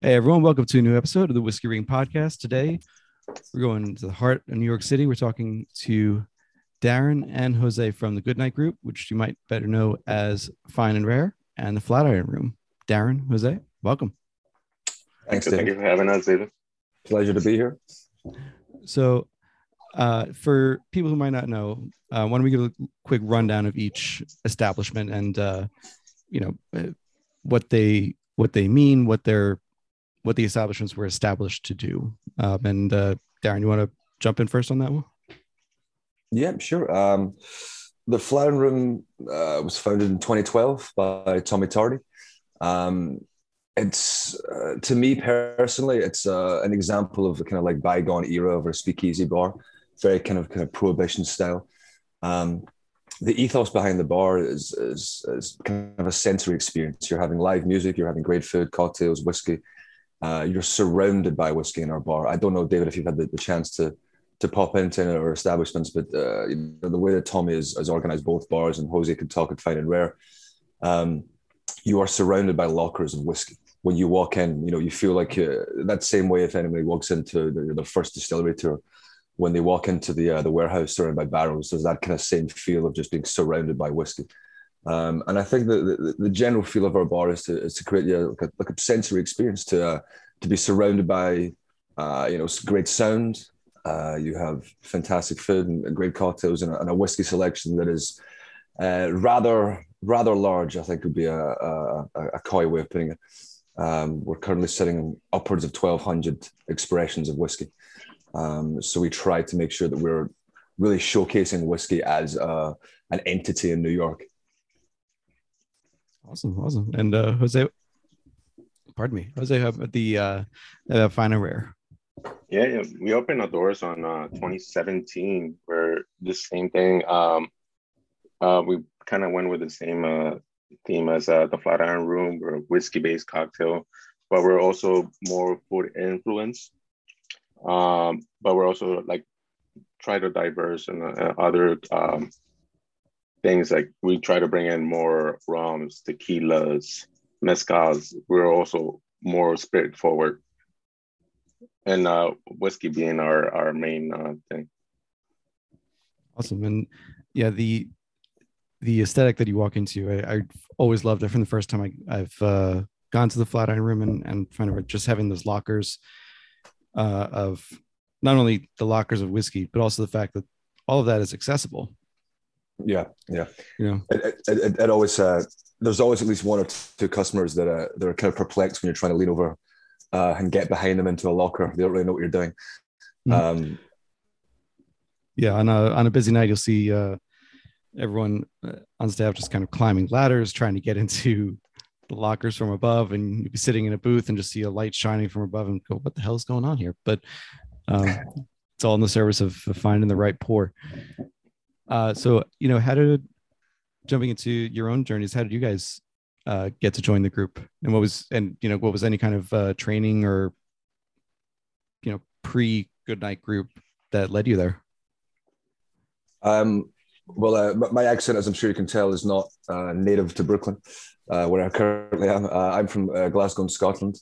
Hey everyone, welcome to a new episode of the Whiskey Ring Podcast. Today we're going to the heart of New York City. We're talking to Darron and Jose from the Goodnight Group, which you might better know as Fine and Rare, and the Flatiron Room. Darron, Jose, welcome. Thanks, Thank you for having us, David. Pleasure to be here. So, uh, for people who might not know, uh, why don't we give a quick rundown of each establishment and uh, you know uh, what they what they mean, what they're what the establishments were established to do. Um, and uh, Darron, you want to jump in first on that one? Yeah, sure. Um, the Flatiron Room uh, was founded in 2012 by Tommy Tardie. Um, it's uh, to me personally, it's uh, an example of the kind of like bygone era of a speakeasy bar, very kind of kind of prohibition style. Um, the ethos behind the bar is, is, is kind of a sensory experience. You're having live music, you're having great food, cocktails, whiskey, uh, you're surrounded by whiskey in our bar. I don't know, David, if you've had the, the chance to to pop into our establishments, but uh, you know, the way that Tommy has, has organized both bars and Jose could talk at Fine and Rare, um, you are surrounded by lockers of whiskey. When you walk in, you know, you feel like uh, that same way if anybody walks into the, the first distillery tour, when they walk into the uh, the warehouse surrounded by barrels, there's that kind of same feel of just being surrounded by whiskey. Um, and I think the, the, the general feel of our bar is to is to create yeah, like, a, like a sensory experience to uh, to be surrounded by uh, you know great sound. Uh, you have fantastic food and great cocktails and a, and a whiskey selection that is uh, rather rather large. I think would be a, a, a coy way of putting it. Um, we're currently sitting upwards of 1,200 expressions of whiskey. Um, so we try to make sure that we're really showcasing whiskey as an entity in New York. Awesome, awesome. And uh, Jose, pardon me, Jose, about the uh, uh, Fine and Rare? Yeah, yeah, we opened our doors on uh, 2017. Where the same thing. Um, uh, we kind of went with the same uh, theme as uh, the Flatiron Room. A whiskey-based cocktail, but we're also more food influence. Um, but we're also like try to diverse and uh, other um, things like we try to bring in more rums, tequilas, mezcals. We're also more spirit forward, and uh, whiskey being our our main uh, thing. Awesome, and yeah, the the aesthetic that you walk into, I, I always loved it from the first time I, have uh, gone to the Flatiron Room and and kind of just having those lockers uh, of not only the lockers of whiskey, but also the fact that all of that is accessible yeah, yeah. yeah. it, it, it, it always uh, there's always at least one or two customers that are that are kind of perplexed when you're trying to lean over uh, and get behind them into a locker. They don't really know what you're doing. Mm-hmm. Um, yeah, on a on a busy night, you'll see uh, everyone uh, on staff just kind of climbing ladders, trying to get into the lockers from above, and you'd be sitting in a booth and just see a light shining from above, and go, "What the hell is going on here?" But um, it's all in the service of, of finding the right pour. Uh, so you know, how did jumping into your own journeys? How did you guys uh, get to join the group? And what was and you know what was any kind of uh, training or you know pre Goodnight group that led you there? Um, well, uh, my accent, as I'm sure you can tell, is not uh, native to Brooklyn, uh, where I currently am. Uh, I'm from uh, Glasgow, Scotland.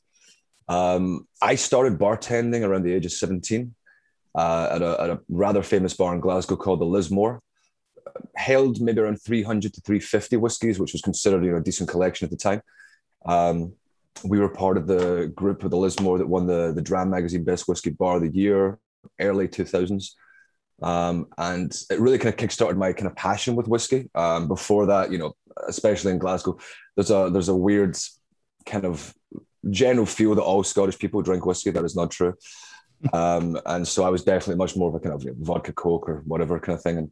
Um, I started bartending around the age of 17 uh, at, a, at, a, rather famous bar in Glasgow called the Lismore held maybe around 300 to 350 whiskies, which was considered you know a decent collection at the time. Um, we were part of the group of the Lismore that won the the Dram magazine Best Whiskey Bar of the Year, early 2000s. Um, and it really kind of kickstarted my kind of passion with whiskey. Um, before that, you know, especially in Glasgow, there's a there's a weird kind of general feel that all Scottish people drink whiskey. That is not true. Um, and so I was definitely much more of a kind of vodka coke or whatever kind of thing. And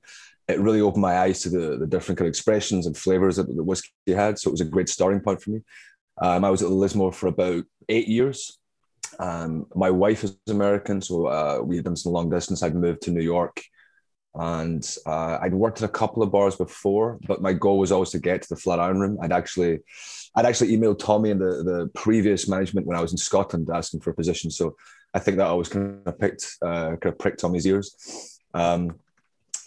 it really opened my eyes to the, the different kind of expressions and flavors that the whiskey had. So it was a great starting point for me. Um, I was at Lismore for about eight years. Um, my wife is American, so uh, we had done some long distance. I'd moved to New York, and uh, I'd worked at a couple of bars before, but my goal was always to get to the Flatiron Room. I'd actually, I'd actually emailed Tommy and the, the previous management when I was in Scotland asking for a position. So I think that always kind of picked, uh, kind of pricked Tommy's ears. Um,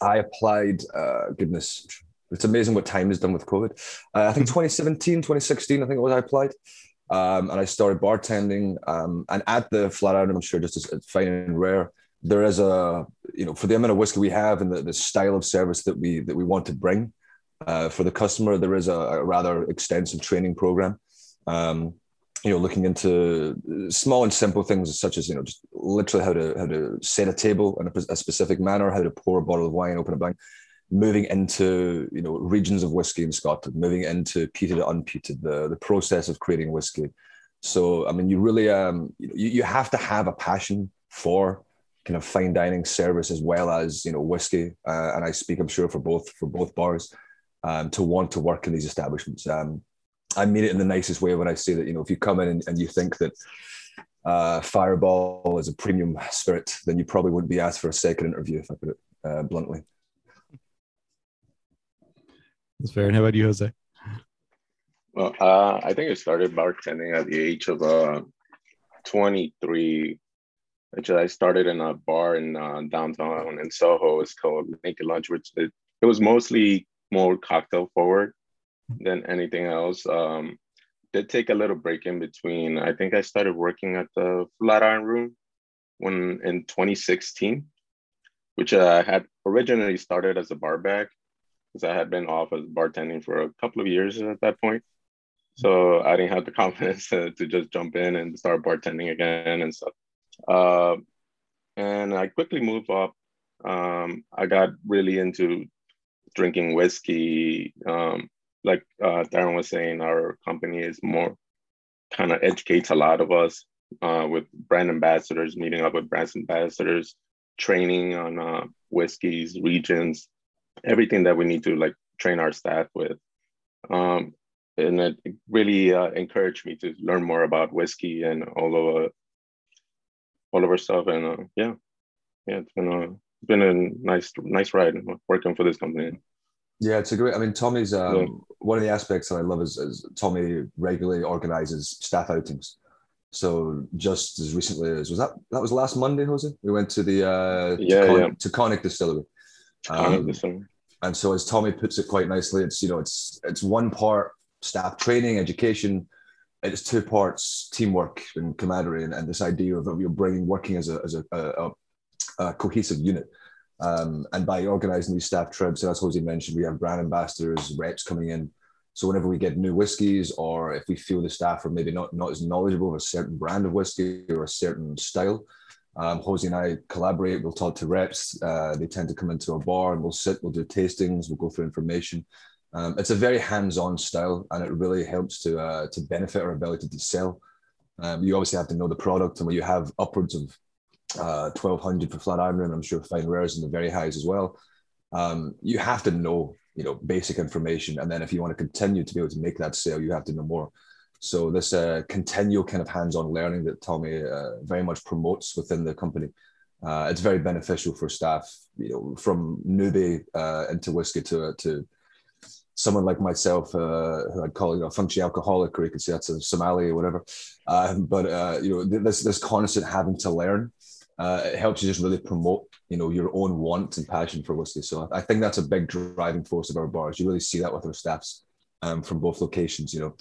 I applied, uh, goodness, it's amazing what time has done with COVID. Uh, I think hmm. 2017, 2016, I think it was I applied. Um, and I started bartending. Um, and at the Flatiron, I'm sure just as fine and rare, there is a you know for the amount of whiskey we have and the, the style of service that we that we want to bring uh, for the customer, there is a, a rather extensive training program. Um, you know, looking into small and simple things such as you know just literally how to how to set a table in a, a specific manner, how to pour a bottle of wine, open a blank, moving into you know regions of whiskey in Scotland, moving into peated, unpeated, the the process of creating whiskey. So I mean, you really um you, you have to have a passion for kind of fine dining service as well as you know whiskey, uh, and I speak I'm sure for both for both bars um, to want to work in these establishments. Um, I mean it in the nicest way when I say that you know if you come in and, and you think that uh, Fireball is a premium spirit, then you probably wouldn't be asked for a second interview if I put it uh, bluntly. That's fair. And how about you, Jose? Well, uh, I think I started bartending at the age of uh, 23. Actually, I started in a bar in uh, downtown in Soho. It's called Naked Lunch, which it, it was mostly more cocktail forward than anything else. Um, did take a little break in between. I think I started working at the Flatiron Room when in 2016, which I uh, had originally started as a bar back because I had been off as bartending for a couple of years at that point. So I didn't have the confidence to, to just jump in and start bartending again and stuff. Uh, and I quickly moved up. Um, I got really into drinking whiskey. Um, like uh, Darron was saying, our company is more kind of educates a lot of us uh, with brand ambassadors, meeting up with brand ambassadors, training on uh, whiskeys, regions, everything that we need to like train our staff with. Um, and it really uh, encouraged me to learn more about whiskey and all of uh, all of our stuff. And uh, yeah, yeah, it's been a it's been a nice nice ride working for this company. Yeah, it's a great. I mean, Tommy's um, yeah. one of the aspects that I love is, is Tommy regularly organizes staff outings. So just as recently as was that that was last Monday, Jose. We went to the uh, yeah, to, Con- yeah. Taconic Distillery. Um, and so, as Tommy puts it quite nicely, it's you know it's it's one part staff training, education. It's two parts teamwork and camaraderie, and, and this idea of, of you bringing working as a as a, a, a cohesive unit. Um, and by organizing these staff trips, so as Jose mentioned, we have brand ambassadors, reps coming in. So whenever we get new whiskies, or if we feel the staff are maybe not, not as knowledgeable of a certain brand of whiskey or a certain style, um, Jose and I collaborate. We'll talk to reps. Uh, they tend to come into our bar and we'll sit, we'll do tastings, we'll go through information. Um, it's a very hands-on style, and it really helps to uh, to benefit our ability to sell. Um, you obviously have to know the product, and when you have upwards of uh, 1200 for Flatiron, and I'm sure fine rares in the very highs as well, um, you have to know you know basic information, and then if you want to continue to be able to make that sale, you have to know more. So this uh, continual kind of hands-on learning that Tommy uh, very much promotes within the company, uh, it's very beneficial for staff. You know, from newbie uh, into whiskey to to someone like myself, uh, who I'd call you know, a functioning alcoholic, or you could say that's a sommelier or whatever. Um, but uh, you know, this this constant having to learn, it helps you just really promote you know your own want and passion for whiskey. So I think that's a big driving force of our bars. You really see that with our staffs um, from both locations. You know,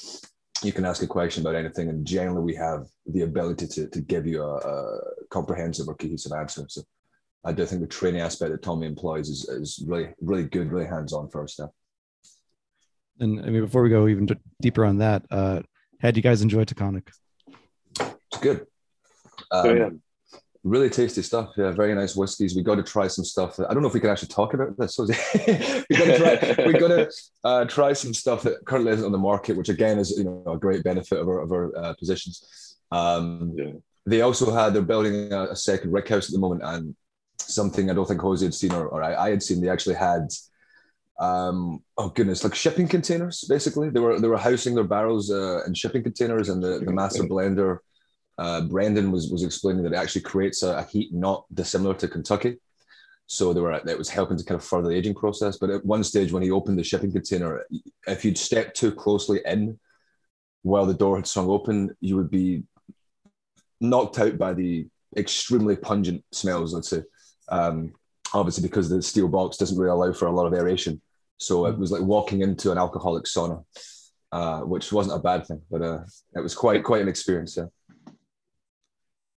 you can ask a question about anything, and generally we have the ability to, to give you a, a comprehensive or cohesive answer. So I do think the training aspect that Tommy employs is, is really, really good, really hands on for our staff. And I mean, before we go even deeper on that, uh, how do you guys enjoy Taconic? It's good. Um, yeah really tasty stuff. Yeah, very nice whiskies. We got to try some stuff. That, I don't know if we can actually talk about this. we got to try. we got to uh, try some stuff that currently isn't on the market, which again is you know a great benefit of our, of our uh, positions. Um, yeah. They also had they're building a, a second rick house at the moment, and something I don't think Jose had seen or, or I, I, had seen. They actually had. Um, oh goodness, like shipping containers. Basically, they were they were housing their barrels uh, in shipping containers, and the, the master blender uh, Brendan was was explaining that it actually creates a, a, heat not dissimilar to Kentucky. So they were it was helping to kind of further the aging process. But at one stage, when he opened the shipping container, if you'd stepped too closely in while the door had swung open, you would be knocked out by the extremely pungent smells. Let's say, um, obviously because the steel box doesn't really allow for a lot of aeration. So it was like walking into an alcoholic sauna. uh, which wasn't a bad thing, but uh, it was quite quite an experience. Yeah.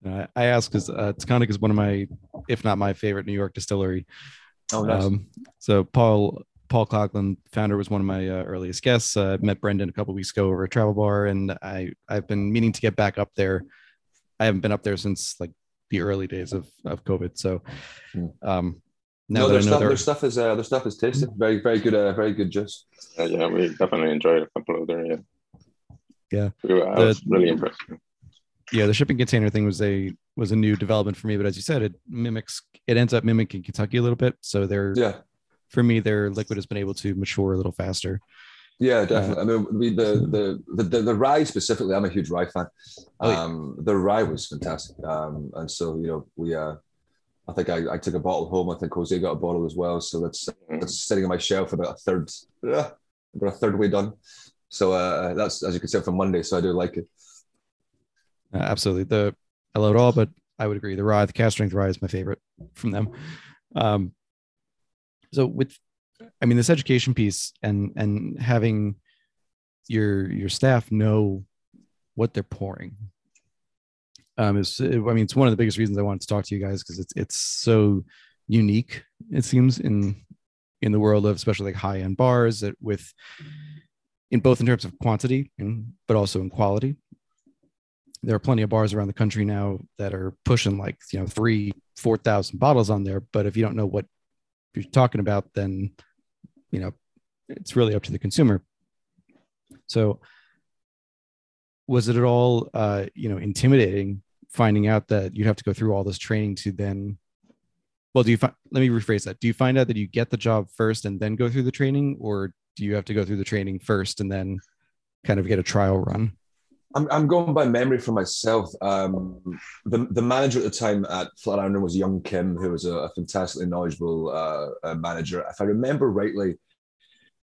Uh, I ask because uh, Taconic is one of my, if not my favorite New York distillery. Oh, nice. Um, so Paul Paul Coughlin, founder, was one of my uh, earliest guests. Uh, met Brendan a couple weeks ago over a travel bar, and I I've been meaning to get back up there. I haven't been up there since like the early days of of COVID. So, Hmm. um, now no, that I their know stuff, their stuff is uh, their stuff is tasty. Very very good. Uh, very good juice. Uh, yeah, we definitely enjoyed a couple of them. Yeah. Yeah. We were, I The- was really impressed. Yeah, the shipping container thing was a was a new development for me. But as you said, it mimics it ends up mimicking Kentucky a little bit. So they're Yeah. for me, their liquid has been able to mature a little faster. Yeah, definitely. I mean, the, the the the rye specifically. I'm a huge rye fan. Oh. Um, the rye was fantastic. Um, and so you know, we uh, I think I, I took a bottle home. I think Jose got a bottle as well. So that's that's sitting on my shelf about a third, uh, about a third way done. So uh, that's as you can see from Monday. So I do like it. Uh, absolutely. The I love it all, but I would agree. The rye, the cask strength rye is my favorite from them. Um, so with, I mean, this education piece and and having your your staff know what they're pouring. Um, is I mean, it's one of the biggest reasons I wanted to talk to you guys because it's it's so unique. It seems in in the world of especially like high end bars that with in both in terms of quantity but also in quality there are plenty of bars around the country now that are pushing like you know three four thousand bottles on there. But if you don't know what you're talking about then you know it's really up to the consumer. So was it at all uh you know intimidating finding out that you'd have to go through all this training to then well do you find let me rephrase that. Do you find out that you get the job first and then go through the training or do you have to go through the training first and then kind of get a trial run I'm, I'm going by memory for myself. Um, the, the manager at the time at Flatiron was Young Kim, who was a, a fantastically knowledgeable uh, uh, manager. If I remember rightly,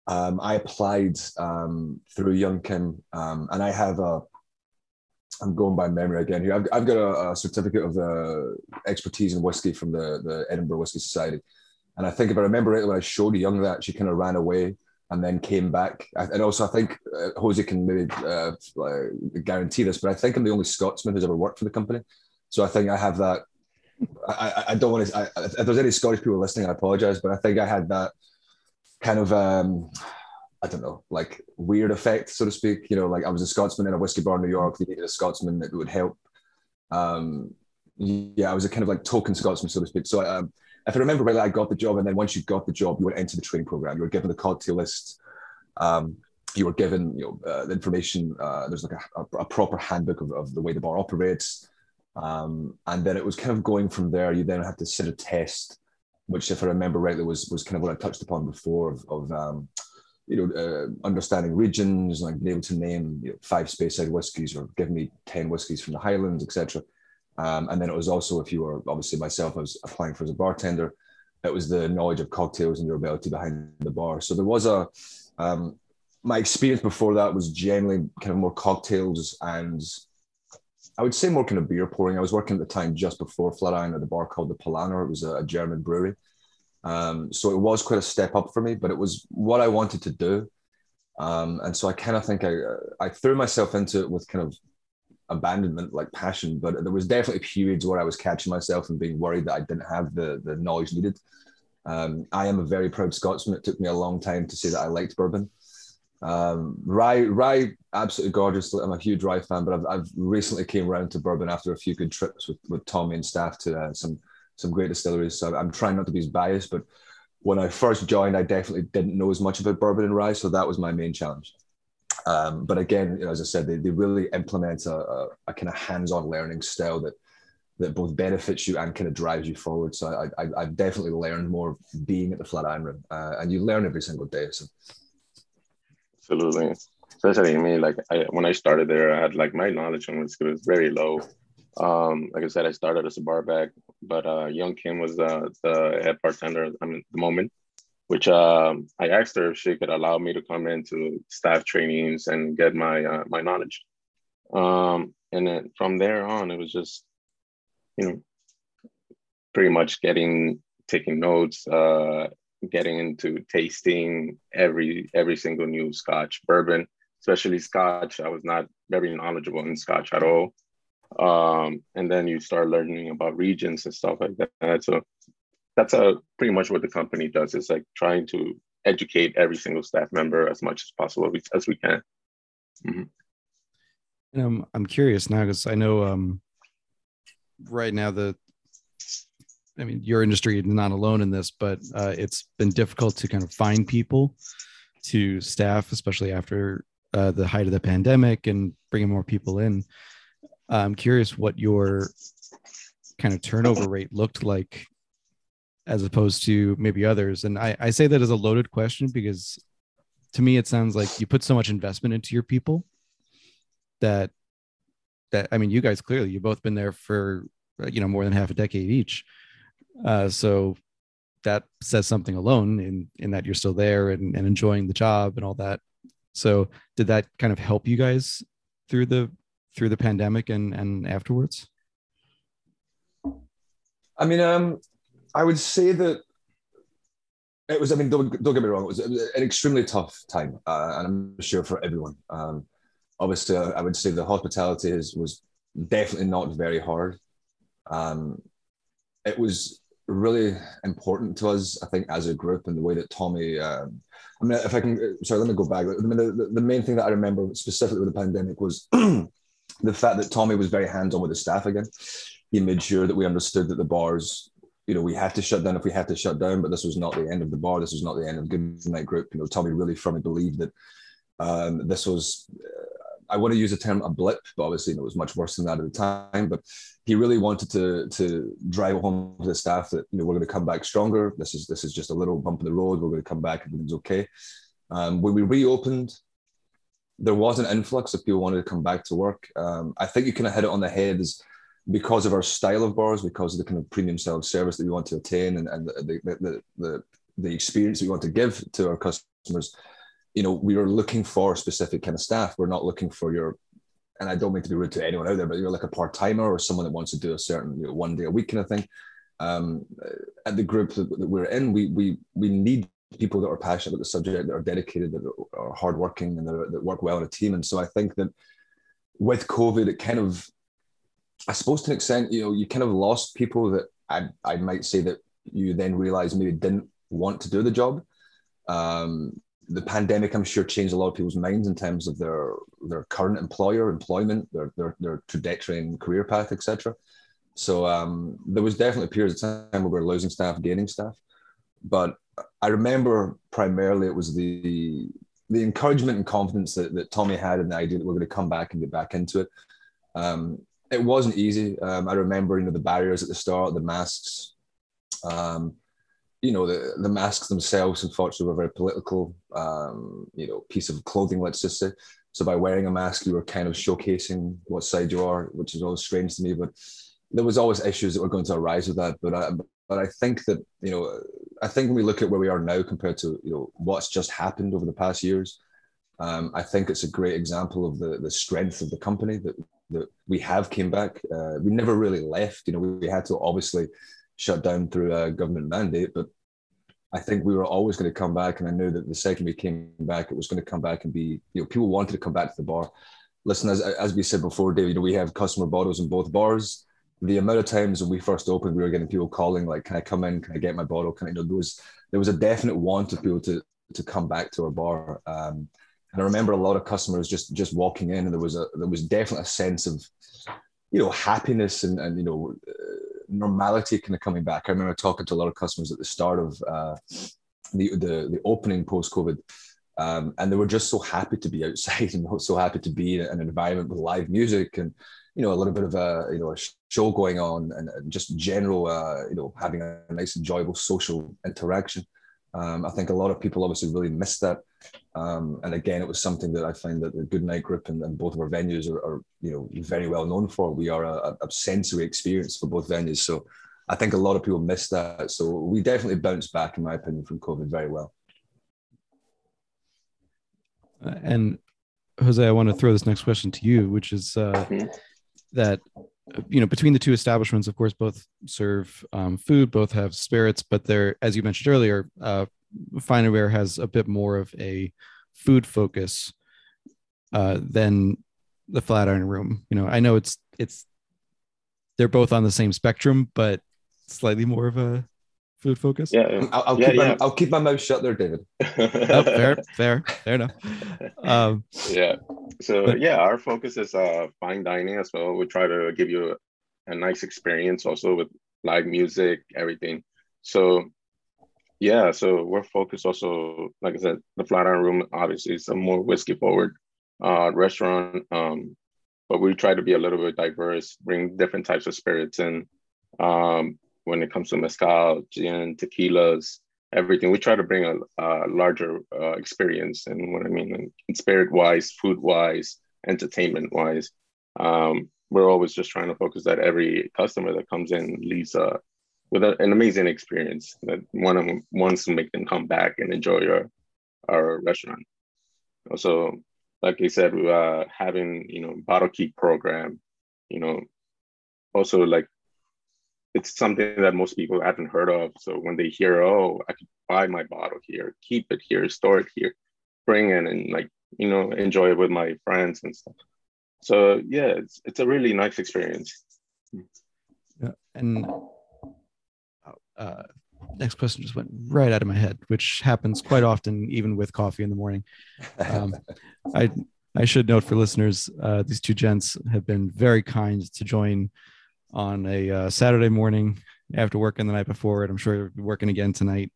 um, I applied um, through Young Kim, um, and I have a. I'm going by memory again here. I've, I've got a, a certificate of uh, expertise in whiskey from the, the Edinburgh Whiskey Society. And I think if I remember rightly, when I showed Young that, she kind of ran away and then came back. And also, I think uh, Jose can maybe uh, guarantee this, but I think I'm the only Scotsman who's ever worked for the company. So I think I have that. I, I, I don't want to. I, if there's any Scottish people listening, I apologize, but I think I had that kind of. Um, I don't know, like weird effect, so to speak. You know, like I was a Scotsman in a whiskey bar in New York. They needed a Scotsman that would help. Um, yeah, I was a kind of like token Scotsman, so to speak. So um, if I remember rightly, I got the job, and then once you got the job, you went into the training program. You were given the cocktail list. Um, you were given, you know, uh, the information. Uh, there's like a, a, a proper handbook of, of the way the bar operates, um, and then it was kind of going from there. You then had to sit a test, which, if I remember rightly, was was kind of what I touched upon before of, of um, you know, uh, understanding regions, like being able to name you know, five Speyside whiskies or give me ten whiskies from the Highlands, etc. Um, and then it was also if you were obviously myself, I was applying for as a bartender. It was the knowledge of cocktails and your ability behind the bar. So there was a um, my experience before that was generally kind of more cocktails and I would say more kind of beer pouring. I was working at the time just before Flatiron at a bar called the Paulaner. It was a, a German brewery. Um, so it was quite a step up for me, but it was what I wanted to do. Um, and so I kind of think I, I threw myself into it with kind of abandonment, like passion, but there was definitely periods where I was catching myself and being worried that I didn't have the, the knowledge needed. Um, I am a very proud Scotsman. It took me a long time to say that I liked bourbon. Um, rye, rye, absolutely gorgeous. I'm a huge rye fan, but I've, I've recently came around to bourbon after a few good trips with, with Tommy and staff to uh, some some great distilleries. So I'm trying not to be as biased, but when I first joined, I definitely didn't know as much about bourbon and rye, so that was my main challenge. Um, but again, as I said, they, they really implement a, a, a kind of hands-on learning style that that both benefits you and kind of drives you forward. So I, I, I've definitely learned more being at the Flatiron uh, and you learn every single day. So Absolutely. Especially me, like I, when I started there, I had like my knowledge on whiskey was very low. Um, like I said, I started as a bar back, but uh, Young Kim was the, the head bartender I mean, the moment, which um, I asked her if she could allow me to come into staff trainings and get my uh, my knowledge. Um, and then from there on, it was just, you know, pretty much getting taking notes, uh, getting into tasting every every single new Scotch bourbon, especially Scotch. I was not very knowledgeable in Scotch at all. Um, and then you start learning about regions and stuff like that. So that's a pretty much what the company does. It's like trying to educate every single staff member as much as possible as we can. Mm-hmm. And I'm I'm curious now because I know um, right now the I mean your industry is not alone in this, but uh, it's been difficult to kind of find people to staff, especially after uh, the height of the pandemic and bringing more people in. I'm curious what your kind of turnover rate looked like as opposed to maybe others. And I, I say that as a loaded question because to me it sounds like you put so much investment into your people that that I mean you guys clearly you've both been there for you know more than half a decade each. Uh, so that says something alone in in that you're still there and, and enjoying the job and all that. So did that kind of help you guys through the through the pandemic and and afterwards? I mean, um, I would say that it was. I mean, don't, don't get me wrong. It was an extremely tough time, uh, and I'm sure for everyone. Um, obviously, I would say the hospitality is, was definitely not very hard. Um, it was really important to us, I think, as a group, and the way that Tommy. Um, I mean, if I can, sorry, let me go back. I mean, the, the main thing that I remember specifically with the pandemic was the fact that Tommy was very hands on with the staff again. He made sure that we understood that the bars you know, we had to shut down if we had to shut down, but this was not the end of the bar. This was not the end of Goodnight Group. You know, Tommy really firmly believed that um, this was, uh, I want to use the term a blip, but obviously you know, it was much worse than that at the time. But he really wanted to to drive home to the staff that you know we're going to come back stronger. This is this is just a little bump in the road. We're going to come back. Everything's okay. Um, when we reopened, there was an influx of people wanted to come back to work. Um, I think you kind of hit it on the head. Is because of our style of bars, because of the kind of premium of service that we want to attain and, and the, the, the, the, experience we want to give to our customers, you know, we are looking for specific kind of staff. We're not looking for your, and I don't mean to be rude to anyone out there, but you're like a part timer or someone that wants to do a certain you know, one day a week kind of thing. Um, at the group that, we're in, we we we need people that are passionate about the subject, that are dedicated, that are, hardworking, and that work well in a team. And so I think that with COVID, it kind of I suppose to an extent, you know, you kind of lost people that I, I might say that you then realized maybe didn't want to do the job. Um, the pandemic, I'm sure, changed a lot of people's minds in terms of their their current employer, employment, their their, their trajectory and career path, etc. So um, there was definitely periods of time where we were losing staff, gaining staff. But I remember primarily it was the the encouragement and confidence that, that Tommy had in the idea that we're going to come back and get back into it. Um, it wasn't easy. Um, I remember, you know, the barriers at the start, the masks. Um, you know, the, the masks themselves, unfortunately, were very political. Um, you know, piece of clothing, let's just say. So by wearing a mask, you were kind of showcasing what side you are, which is always strange to me. But there was always issues that were going to arise with that. But I, but I think that you know, I think when we look at where we are now compared to you know what's just happened over the past years, um, I think it's a great example of the the strength of the company that that we have came back. Uh, we never really left. You know, we had to obviously shut down through a government mandate, but I think we were always going to come back. And I knew that the second we came back, it was going to come back and be, you know, people wanted to come back to the bar. Listen, as, as we said before, David, you know, we have customer bottles in both bars. The amount of times when we first opened, we were getting people calling, like, can I come in? Can I get my bottle? Can I, you know, there was, there was a definite want of people to, to come back to our bar. Um, and I remember a lot of customers just just walking in, and there was a there was definitely a sense of, you know, happiness and and you know, uh, normality kind of coming back. I remember talking to a lot of customers at the start of uh, the the the opening post COVID. Um, and they were just so happy to be outside and so happy to be in an environment with live music and you know a little bit of a you know a show going on and, just general uh, you know having a nice enjoyable social interaction um, I think a lot of people obviously really missed that. Um, and again, it was something that I find that the Goodnight Group and, and both of our venues are, are, you know, very well known for. We are a, a, sensory experience for both venues. So I think a lot of people missed that. So we definitely bounced back, in my opinion, from COVID very well. And Jose, I want to throw this next question to you, which is uh, that you know between the two establishments of course both serve um, food both have spirits but they're as you mentioned earlier uh, fine and has a bit more of a food focus uh, than the Flatiron Room. You know, I know it's it's they're both on the same spectrum, but slightly more of a food focus. Yeah, I'll, I'll Yeah, keep my. I'll keep my mouth shut there, David. Oh, fair, fair, fair enough. Um, yeah. So But- yeah, our focus is uh fine dining as well. We try to give you a, a nice experience also with live music, everything. So yeah, so we're focused also, like I said, the Flatiron Room obviously is a more whiskey forward uh restaurant. Um, but we try to be a little bit diverse, bring different types of spirits in. Um, when it comes to mezcal, gin, tequilas, everything. We try to bring a, a larger uh, experience, and what I mean, spirit wise, food wise, entertainment wise. Um, we're always just trying to focus that every customer that comes in leaves uh, with a, an amazing experience that one of them wants to make them come back and enjoy our our restaurant. Also, like you said, uh, having you know bottle keep program, you know, also like it's something that most people haven't heard of. So when they hear, oh, I could buy my bottle here, keep it here, store it here, bring it and like, you know, enjoy it with my friends and stuff. So yeah, it's it's a really nice experience. Yeah, and uh, next question just went right out of my head, which happens quite often, even with coffee in the morning. Um, I I should note for listeners, uh, these two gents have been very kind to join on a uh, Saturday morning after working the night before, and I'm sure they'll be working again tonight.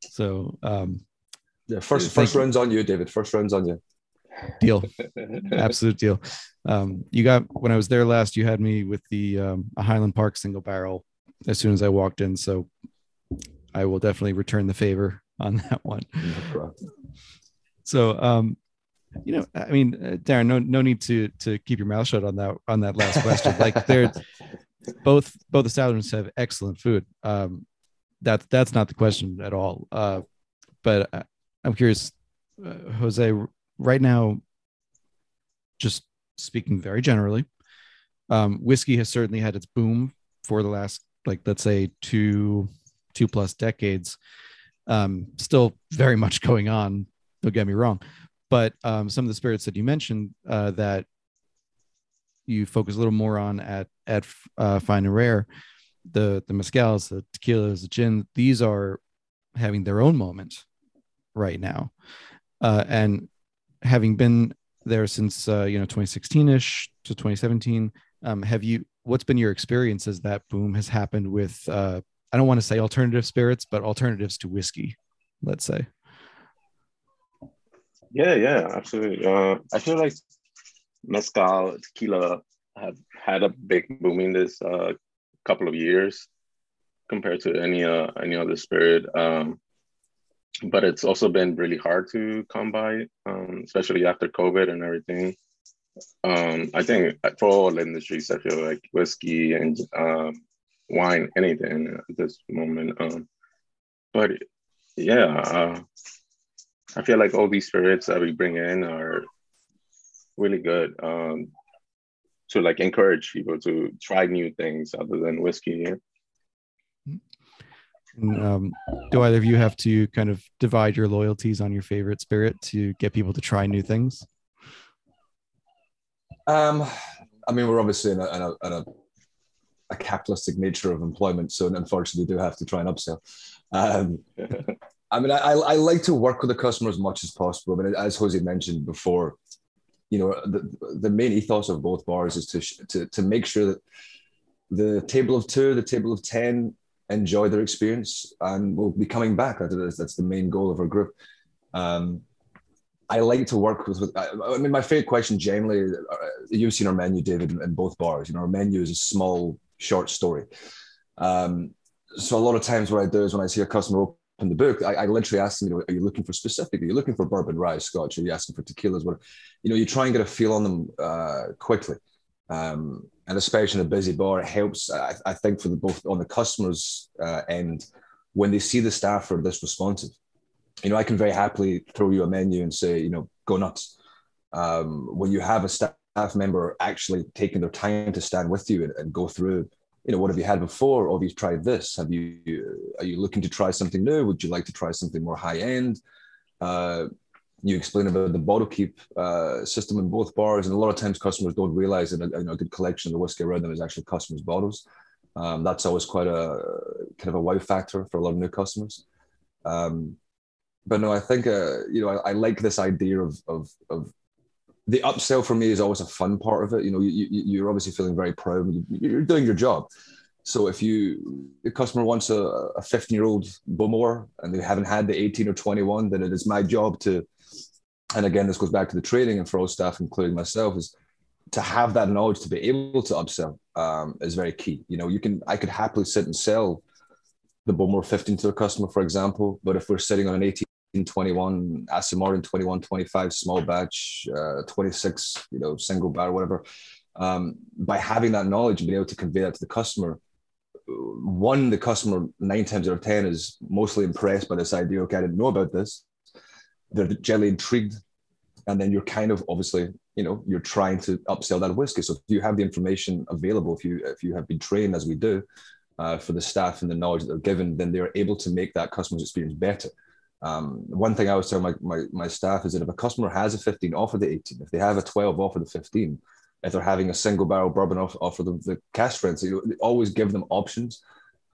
So um, Yeah, first first you. round's on you, David. First round's on you. deal, absolute deal. Um, you got when I was there last, you had me with the um, a Highland Park single barrel as soon as I walked in, so I will definitely return the favor on that one. No. So, um, you know, I mean, uh, Darron, no, no need to to keep your mouth shut on that on that last question. like, they're both both establishments have excellent food. Um, that that's not the question at all. Uh, but I- I'm curious, uh, Jose. Right now, just speaking very generally, um, whiskey has certainly had its boom for the last, like, let's say two two plus decades. Um, still very much going on. Don't get me wrong, but um, some of the spirits that you mentioned uh, that you focus a little more on at at uh, fine and rare, the the mezcals, the tequilas, the gin, these are having their own moment right now, uh, and having been there since uh, you know 2016ish to 2017, um, have you? What's been your experience as that boom has happened with? Uh, I don't want to say alternative spirits, but alternatives to whiskey, let's say. Yeah, yeah, absolutely. Uh, I feel like mezcal, tequila have had a big boom in this uh, couple of years compared to any uh, any other spirit. Um, but it's also been really hard to come by, um, especially after COVID and everything. Um, I think for all industries, I feel like whiskey and um, wine, anything at this moment. Um, but yeah, uh, I feel like all these spirits that we bring in are really good um, to like encourage people to try new things other than whiskey. And, um, do either of you have to kind of divide your loyalties on your favorite spirit to get people to try new things? Um, I mean, we're obviously in a, in a, in a, a capitalistic nature of employment, so unfortunately, do have to try and upsell. Um, I mean, I, I like to work with the customer as much as possible. I mean, as Jose mentioned before, you know, the, the main ethos of both bars is to, sh- to to make sure that the table of two, the table of ten, enjoy their experience and will be coming back. That is, that's the main goal of our group. Um, I like to work with, with. I mean, my favorite question generally. Uh, you've seen our menu, David, in, in both bars. You know, our menu is a small, short story. Um, so a lot of times, what I do is when I see a customer open the book, I, I literally ask them, you know, are you looking for specific? Are you looking for bourbon, rye, scotch? Are you asking for tequilas? What, you know, you try and get a feel on them uh, quickly. Um, and especially in a busy bar, it helps. I, I think for the both on the customers' uh, end when they see the staff are this responsive. You know, I can very happily throw you a menu and say, you know, go nuts. Um, when you have a staff member actually taking their time to stand with you and, and go through, you know, what have you had before? Or have you tried this? Have you are you looking to try something new? Would you like to try something more high end? Uh, you explain about the bottle keep uh, system in both bars, and a lot of times customers don't realize that a, you know, a good collection of the whiskey around them is actually customers' bottles. Um, that's always quite a kind of a wow factor for a lot of new customers. Um, but no, I think uh, you know I, I, like this idea of, of of the upsell for me is always a fun part of it. You know, you, you, are obviously feeling very proud. You're doing your job. So if you the customer wants a, a 15 year old Bowmore and they haven't had the 18 or 21, then it is my job to and again, this goes back to the training and for all staff, including myself, is to have that knowledge to be able to upsell um, is very key. You know, you can I could happily sit and sell the Bowmore 15 to a customer, for example, but if we're sitting on an 18, 21, Aston Martin 21, 25 small batch, uh, 26, you know, single barrel, whatever, um, by having that knowledge and being able to convey that to the customer, one, the customer nine times out of 10 is mostly impressed by this idea. Okay, I didn't know about this. They're generally intrigued. And then you're kind of obviously you know you're trying to upsell that whiskey. So if you have the information available if you if you have been trained as we do uh, for the staff and the knowledge that they're given then they're able to make that customer's experience better um, one thing i always tell my, my, my staff is that if a customer has a 15 offer the 18 if they have a 12 offer the 15 if they're having a single barrel bourbon offer, offer them the cask strength so you always give them options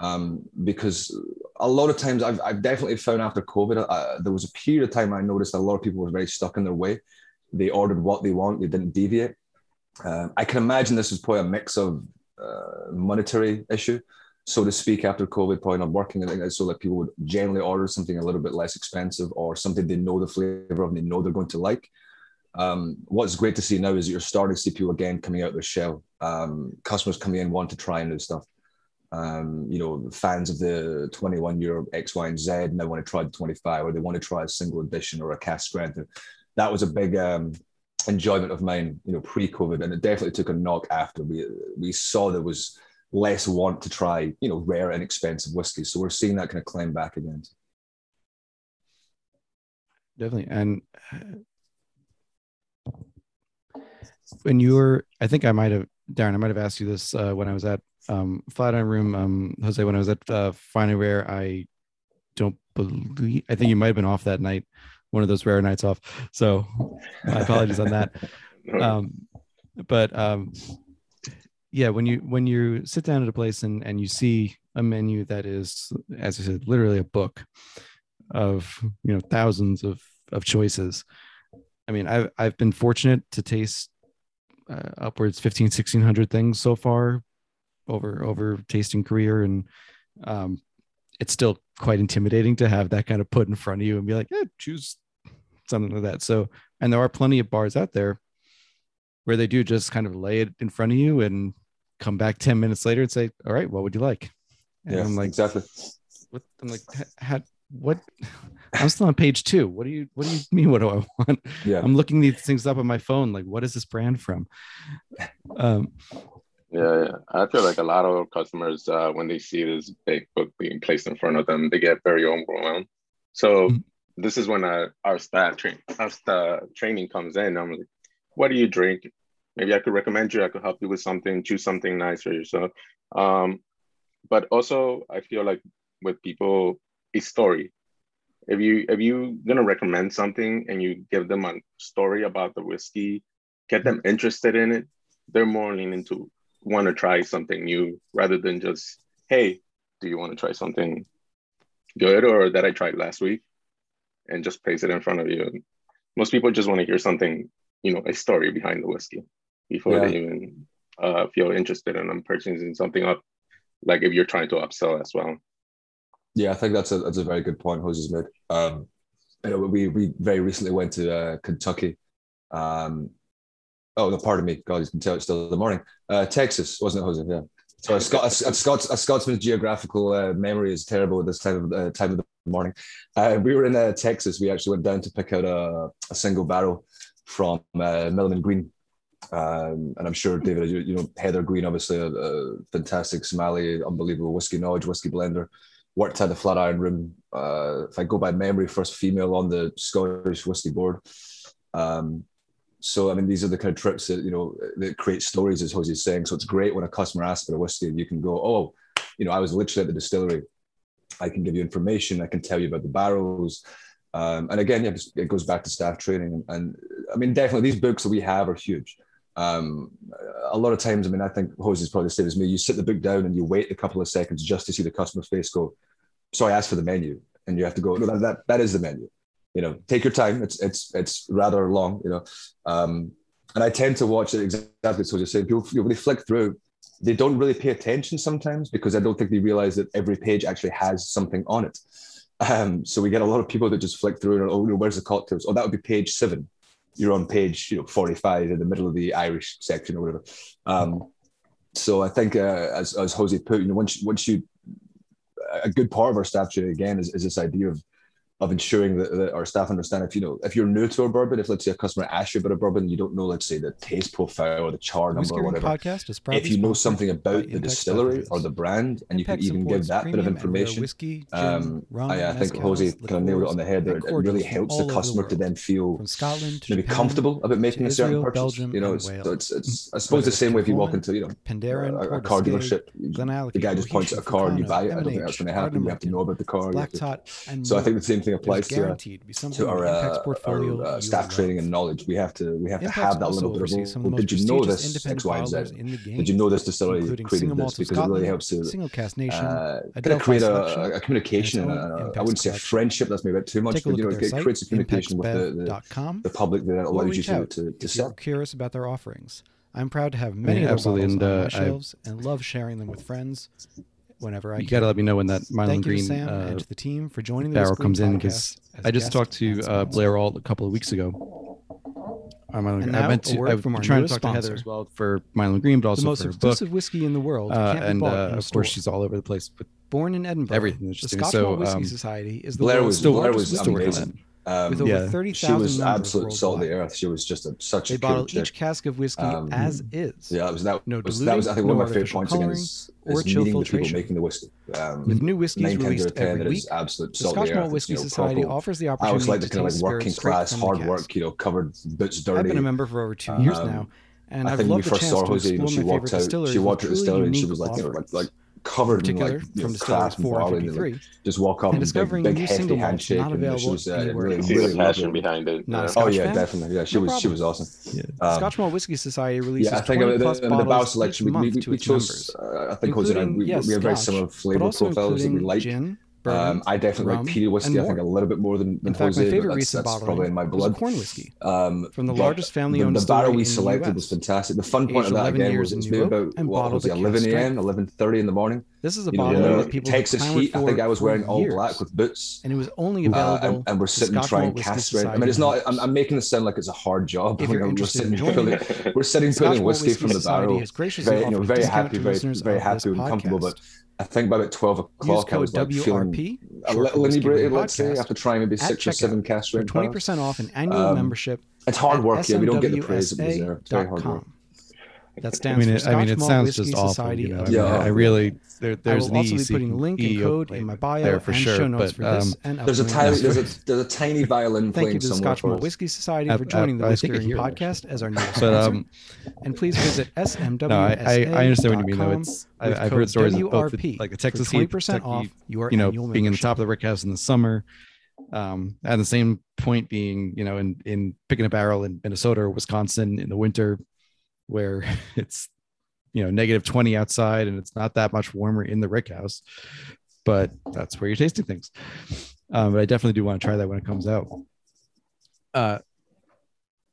um, because a lot of times I've, I've definitely found after COVID, uh, there was a period of time I noticed a lot of people were very stuck in their way. They ordered what they want, they didn't deviate. Um, I can imagine this was probably a mix of uh, monetary issue, so to speak, after COVID, probably not working. I so that people would generally order something a little bit less expensive or something they know the flavor of and they know they're going to like. Um, what's great to see now is you're starting to see people again coming out of their shell. Um, customers coming in want to try new stuff um, you know, fans of the 21 year X, Y, and Z and they want to try the 25 or they want to try a single edition or a cask strength. That was a big um, enjoyment of mine, you know, pre-COVID, and it definitely took a knock after we we saw there was less want to try, you know, rare and expensive whiskey. So we're seeing that kind of climb back again. Definitely, and when you were, I think I might have, Darron, I might have asked you this uh, when I was at um, Flatiron Room, um, Jose, when I was at uh, Fine and Rare, I don't believe, I think you might have been off that night, one of those rare nights off. So my apologies on that. Um, but um, yeah, when you when you sit down at a place and and you see a menu that is, as I said, literally a book of you know thousands of of choices. I mean, I've I've been fortunate to taste uh, upwards 15 1600 things so far over over tasting career and um, it's still quite intimidating to have that kind of put in front of you and be like, yeah, choose something like that. So, and there are plenty of bars out there where they do just kind of lay it in front of you and come back 10 minutes later and say, all right, what would you like? And I'm like, exactly. What, I'm like, how, what? I'm still on page two. What do you, what do you mean? What do I want? Yeah. I'm looking these things up on my phone. Like, what is this brand from? Um, yeah, yeah, I feel like a lot of customers, uh, when they see this big book being placed in front of them, they get very overwhelmed. So mm-hmm. this is when our, our staff train, our staff training comes in. I'm like, what do you drink? Maybe I could recommend you. I could help you with something. Choose something nice for yourself. Um, but also, I feel like with people, a story. If you if you gonna recommend something and you give them a story about the whiskey, get them interested in it, they're more leaning to want to try something new rather than just, hey, do you want to try something good or that I tried last week? And just place it in front of you. Most people just want to hear something, you know, a story behind the whiskey before yeah. they even uh, feel interested in them purchasing something up. Like if you're trying to upsell as well. Yeah, I think that's a that's a very good point Jose's made. Um, you know, we we very recently went to uh, Kentucky um, Oh, no, pardon me. God, you can tell it's still the morning. Uh, Texas, wasn't it, Jose? Yeah. So a, Scot- a, a, Scots, a Scotsman's geographical uh, memory is terrible at this time of uh, time of the morning. Uh, we were in uh, Texas. We actually went down to pick out a, a single barrel from uh, Milam & Greene, um, and I'm sure David, you, you know Heather Greene, obviously a, a, fantastic sommelier, unbelievable whiskey knowledge, whiskey blender. Worked at the Flatiron Room. Uh, if I go by memory, first female on the Scottish whiskey board. Um, so I mean, these are the kind of trips that you know that create stories, as Jose's saying. So it's great when a customer asks for a whiskey, and you can go, "Oh, you know, I was literally at the distillery. I can give you information. I can tell you about the barrels. Um, and again, yeah, it goes back to staff training. And, and, I mean, definitely these books that we have are huge. Um, a lot of times, I mean, I think Jose is probably the same as me. You sit the book down and you wait a couple of seconds just to see the customer's face go, sorry, I asked for the menu. And you have to go, no, that, that, that is the menu. You know, take your time. It's, it's, it's rather long, you know. Um, and I tend to watch it exactly as you're saying. People, you know, they flick through, they don't really pay attention sometimes because I don't think they realize that every page actually has something on it. Um, so we get a lot of people that just flick through and oh, where's the cocktails? Oh, that would be page seven. You're on page, you know, 45 in the middle of the Irish section or whatever. Um, so I think, uh, as as Jose put, you know, once once you, a good part of our staff again is, is this idea of of ensuring that, that, our staff understand if you know if you're new to a bourbon, if let's say a customer asks you about a bourbon, you don't know, let's say the taste profile or the char number or whatever. Podcast is if you know something about the distillery or the brand, and you can even give that bit of information, whiskey, gin, um, rum, I, I think Jose kind of nailed it on the head. There, it really helps the customer the to then feel Scotland, maybe Japan, comfortable about making a certain purchase. Belgium, you know, it's, so it's, it's I suppose the same way if you walk into you know a, a car dealership, the guy just points at a car and you buy it. I don't think that's going to happen. You have to know about the car. So I think the same thing applies to guaranteed to be something to our, uh, portfolio our uh, staff training and knowledge. We have to we have to have that little bit of. Well, did you know this X, Y, and Z? Did you know this distillery created this? Because it really helps to single cast nation, uh, create a, a communication. And a, I wouldn't say a friendship. That's maybe a bit too much, but you know, it creates a communication with the, the, the public that allows you to to, to sell. Curious about their offerings. I'm proud to have many yeah, of their bottles and, uh, on my shelves and love sharing them with friends whenever I. You got to let me know when that Mylan Thank Green you to Sam uh, and to the team for joining the barrel comes in because I just talked to uh, Blair Alt a couple of weeks ago. Um, I, now, meant to. I've been trying to talk sponsor. to Heather as well for Milam Greene, but also the most for exclusive book. whiskey in the world. Uh, can't and be bought uh, in a of store. course, she's all over the place with Born in Edinburgh, everything. the That's Scotch Malt Whiskey um, Society is the Blair world's was Blair largest was distillery amazing. Um, with over yeah. 30,000 she was members absolute salt of the earth. She was just a, such They a cool bottle chick. each cask of whiskey Um, as is. Yeah, that was that. No was, that was I think diluting, one of my favorite artificial points again coloring is, or is chill meeting the people making the whiskey. Um, With new whiskeys nine times out released every week, is absolute the salt of Scotch the Malt earth. Whiskey It's, you know, Society proper- offers the I opportunity always like to the kind of like working class hard cask. work, you know, covered boots dirty. I've been a member for over two years Um, now, and I I've think when we loved the first chance saw to Jose, explore she my favorite walked out. She walked to the truly distillery and she was like, you like, offerings. like covered in like you from know, distilleries and four barley. and and, like, just walk up And and big, discovering big new hefty handshake. not and she was uh, anywhere really, You really the passion behind it. Not yeah. Oh yeah, fan? definitely. Yeah, she No was she was awesome. Yeah. Um, Scotch Malt Whiskey Society releases yeah, I think 20 uh, plus the, the, the bow bottles selection we, we, month we, to we its chose. members, Uh, I think Jose and I including, we, yes, we have very similar but flavor also profiles that we including like. gin, bourbon, Um, I definitely rum, like peated whiskey. I think a little bit more than, than In fact, Jose. my favorite that's, recent that's probably in my blood. corn whiskey Um, from the largest family-owned the, the barrel we selected was fantastic. The fun point of that again was it's maybe about what was it, 11 a.m., 11:30 in the morning. This is a You know, bottle that people Texas heat. I think I was wearing all years. black with boots. and it was only Uh, available. and, and we're sitting trying cast right. I mean, it's not. I'm, I'm making this sound like it's a hard job. If you're we're sitting pulling, we're sitting pulling whiskey Whiskey from the barrel. Very, you know, very happy, very, very happy and comfortable. But. I think by about 12 o'clock, I was like feeling a little inebriated. Let's say after trying maybe six or seven checkout cast for twenty barrels. percent off an annual Um, membership. It's hard work. Yeah, we don't get the praise that was there. It's very hard work. smwsa.com. That I stands mean, for it, I mean, it Malt sounds Whiskey just awful. Society You know, I, of mean, Yeah. I really there, I there's will an also be EEC putting link and code in my bio there for and sure, show notes but, for this um, and There's a tiny, there's a there's a tiny violin Thank playing you to the somewhere Scotch for Malt. Whiskey Society for joining I- the I Whiskey think I Room hear it, podcast as our newest But sponsor. um, and please visit smwsa.com. no, I, I, I understand what you mean though. It's I, I've heard stories of both the, like the Texas heat, 20% Kentucky, off your you know, annual being in the top of the rick house in the summer. Um, and the same point being, you know, in in picking a barrel in Minnesota or Wisconsin in the winter, where it's you know negative 20 outside and it's not that much warmer in the rick house, but that's where you're tasting things. Um, but I definitely do want to try that when it comes out. Uh,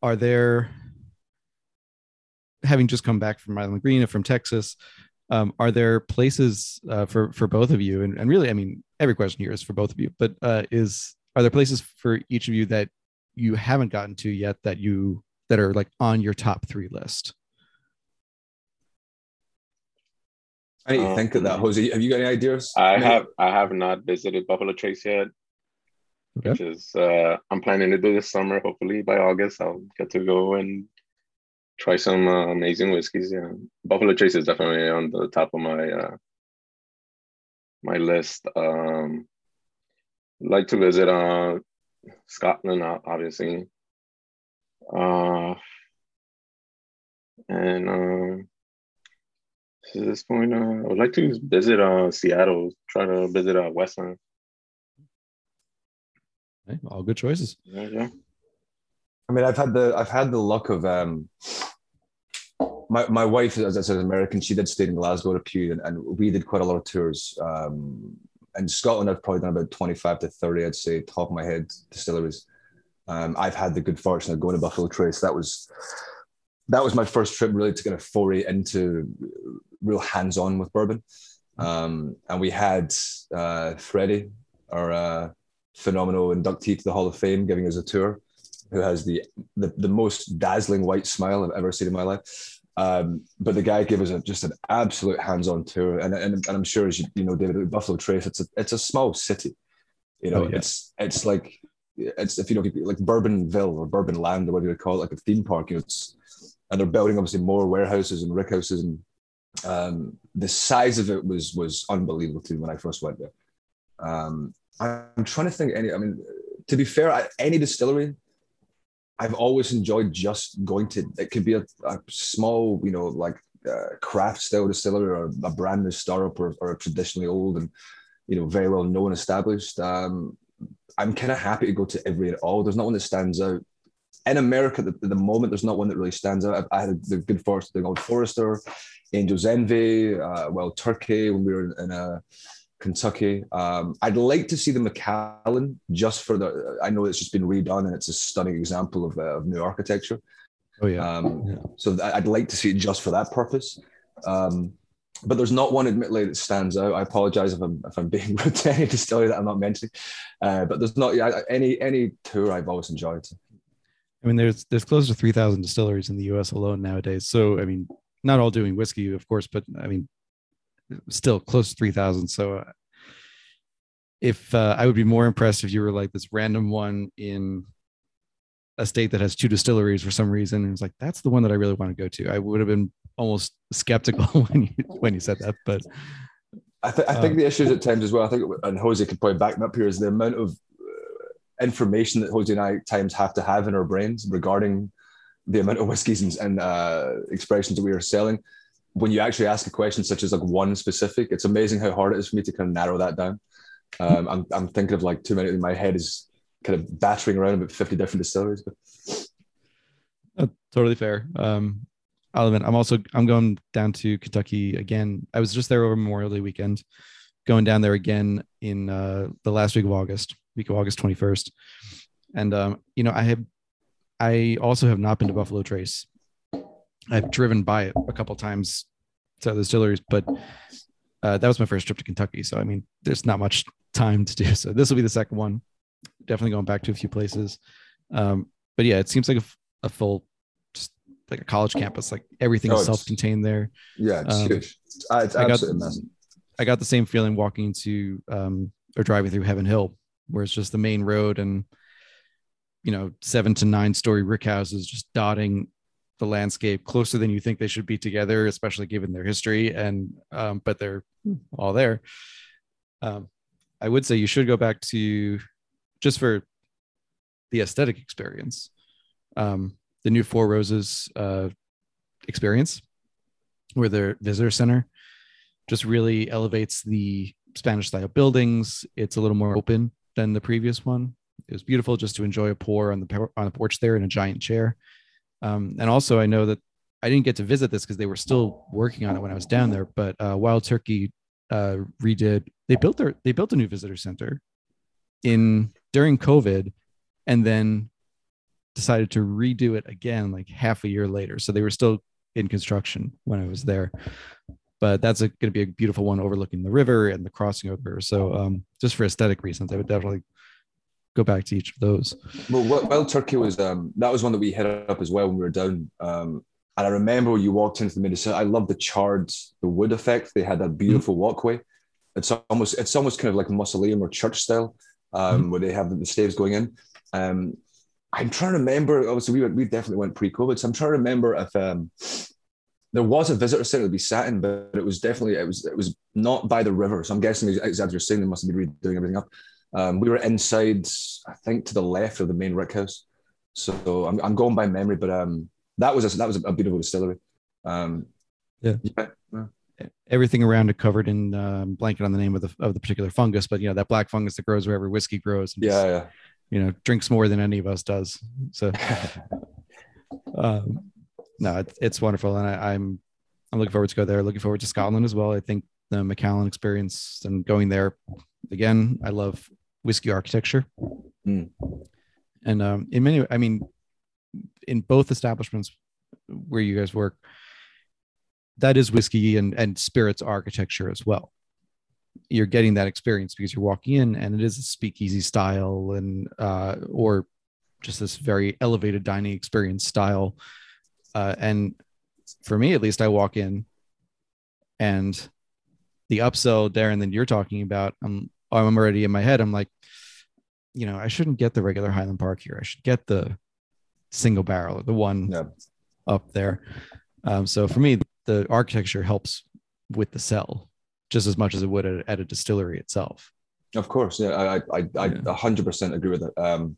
are there having just come back from Island Green and from Texas? Um, are there places uh, for for both of you? And, and really, I mean, every question here is for both of you. But uh, is are there places for each of you that you haven't gotten to yet that you that are like on your top three list? I need to think of that, Um, Jose. Have you got any ideas? I Mate? have I have not visited Buffalo Trace yet, Okay. which is uh, I'm planning to do this summer. Hopefully by August I'll get to go and try some uh, amazing whiskeys. Yeah, Buffalo Trace is definitely on the top of my uh, my list. Um, like to visit uh, Scotland, obviously, uh, and. Uh, to this point, uh, I would like to visit uh, Seattle. Try to visit uh, Westland. Okay, all good choices. Yeah, yeah. I mean, I've had the I've had the luck of um, my my wife, as I said, is American. She did stay in Glasgow a period, and, and we did quite a lot of tours. Um, in Scotland, I've probably done about twenty five to thirty. I'd say top of my head distilleries. Um, I've had the good fortune of going to Buffalo Trace. That was that was my first trip really to kind of foray into real hands on with bourbon. Um, and we had uh, Freddie, our uh, phenomenal inductee to the Hall of Fame, giving us a tour, who has the, the, the most dazzling white smile I've ever seen in my life. Um, but the guy gave us a, just an absolute hands-on tour, and, and, and I'm sure as you, you know, David, Buffalo Trace, it's a it's a small city, you know, oh, yeah. it's it's like it's if you know like Bourbonville or Bourbon Land or whatever you call it, like a theme park. You know, it's and they're building obviously more warehouses and rickhouses, and um, the size of it was was unbelievable to me when I first went there. Um, I'm trying to think any. I mean, to be fair, any distillery, I've always enjoyed just going to. It could be a, a small, you know, like uh, craft style distillery or a brand new startup or, or a traditionally old and you know very well known established. Um, I'm kind of happy to go to every at all. There's not one that stands out. In America, at the, the moment, there's not one that really stands out. I, I had the good fortune to go Old Forester, Angel's Envy, uh, Wild Turkey when we were in, in uh, Kentucky. Um, I'd like to see the Macallan just for the. I know it's just been redone and it's a stunning example of, uh, of new architecture. Oh yeah. Um, yeah. So I'd like to see it just for that purpose. Um, but there's not one, admittedly, that stands out. I apologize if I'm if I'm being rude to any distillery that I'm not mentioning. Uh, but there's not yeah, any any tour I've always enjoyed. I mean, there's there's close to three thousand distilleries in the U.S. alone nowadays. So I mean, not all doing whiskey, of course, but I mean, still close to 3000 so uh, if uh, i would be more impressed if you were like this random one in a state that has two distilleries for some reason and it's like that's the one that i really want to go to i would have been almost skeptical when you when you said that but i, th- I think um, the issues at times as well i think and jose could probably back me up here is the amount of uh, information that jose and i at times have to have in our brains regarding the amount of whiskies and, and uh, expressions that we are selling when you actually ask a question such as like one specific, it's amazing how hard it is for me to kind of narrow that down. Um, I'm, I'm thinking of like too many my head is kind of battering around about 50 different distilleries. But oh, totally fair. Um, I'll admit, I'm also I'm going down to Kentucky again. I was just there over Memorial Day weekend, going down there again in uh, the last week of August, week of August 21st. And um, you know, I have I also have not been to Buffalo Trace I've driven by it a couple times to other distilleries, but uh, that was my first trip to Kentucky. So I mean, there's not much time to do. So this will be the second one. Definitely going back to a few places. Um, but yeah, it seems like a, a, full, like a college campus. Like everything oh, is self-contained there. Yeah, it's um, huge. It's I got, I got the same feeling walking to um, or driving through Heaven Hill, where it's just the main road and you know seven to nine story rick houses just dotting the landscape closer than you think they should be together, especially given their history. And um, but they're all there. Um, I would say you should go back to just for the aesthetic experience, um, the new Four Roses uh, experience, where their visitor center just really elevates the Spanish style buildings. It's a little more open than the previous one. It was beautiful just to enjoy a pour on the on the porch there in a giant chair. Um, and also, I know that I didn't get to visit this because they were still working on it when I was down there. But uh, Wild Turkey uh, redid. They built their they built a new visitor center in during COVID, and then decided to redo it again like half a year later. So they were still in construction when I was there. But that's going to be a beautiful one overlooking the river and the crossing over. So um, just for aesthetic reasons, I would definitely go back to each of those. Well, Wild Turkey was um, that was one that we hit up as well when we were down. Um, and I remember when you walked into the Minnesota, I love the charred, the wood effect. They had that mm-hmm. beautiful mm-hmm. walkway. It's almost it's almost kind of like a mausoleum or church style, um, mm-hmm. where they have the staves going in. Um, I'm trying to remember. Obviously, we went, we definitely went pre-COVID, so I'm trying to remember if um, there was a visitor center to be sat in, but it was definitely it was it was not by the river. So I'm guessing, as you're saying, they must have been redoing everything up. Um, we were inside, I think, to the left of the main rick house. So I'm, I'm going by memory, but um, that was a, that was a beautiful distillery. Um, yeah. yeah. Everything around it covered in um, blanket on the name of the of the particular fungus, but you know that black fungus that grows wherever whiskey grows. yeah, yeah. You know drinks more than any of us does. So, um, no, it's, it's wonderful, and I, I'm I'm looking forward to go there. Looking forward to Scotland as well. I think the Macallan experience and going there again. I love whiskey architecture, mm. and um, in many, I mean, in both establishments where you guys work, that is whiskey and and spirits architecture as well. You're getting that experience because you're walking in, and it is a speakeasy style, and uh, or just this very elevated dining experience style. Uh, and for me, at least, I walk in, and the upsell, Darron, that you're talking about, I'm I'm already in my head. I'm like, you know, I shouldn't get the regular Highland Park here. I should get the single barrel, the one yeah. up there. Um, so for me, the architecture helps with the sell just as much as it would at, at a distillery itself. Of course, yeah, I I I a hundred percent agree with it. Um,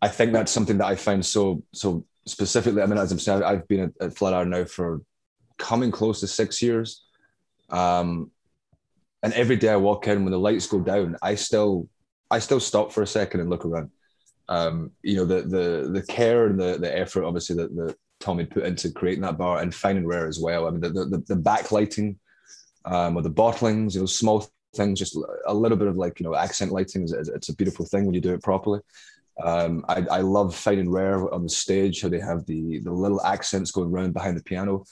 I think that's something that I find so so specifically. I mean, as I'm saying, I've been at, at Flatiron now for coming close to six years. Um, and every day I walk in when the lights go down, I still I still stop for a second and look around. Um, you know, the the the care and the the effort obviously that, that Tommy put into creating that bar and fine and rare as well. I mean, the the, the backlighting um, or the bottlings, you know, small things, just a little bit of like you know accent lighting. Is, it's a beautiful thing when you do it properly. Um, I, I love fine and rare on the stage how they have the the little accents going around behind the piano.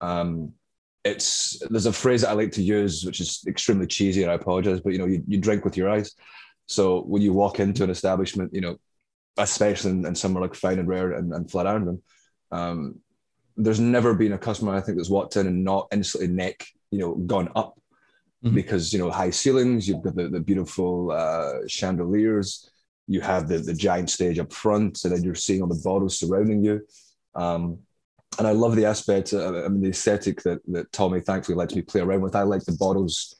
Um, it's there's a phrase that I like to use, which is extremely cheesy, and I apologize, but you know, you, you drink with your eyes. So when you walk into an establishment, you know, especially in, in somewhere like Fine and Rare and, and Flatiron, um, there's never been a customer I think that's walked in and not instantly neck, you know, gone up mm-hmm. because you know high ceilings, you've got the, the beautiful uh, chandeliers, you have the the giant stage up front, and then you're seeing all the bottles surrounding you. Um, and I love the aspect, uh, I mean, the aesthetic that, that Tommy thankfully lets me play around with. I like the bottles,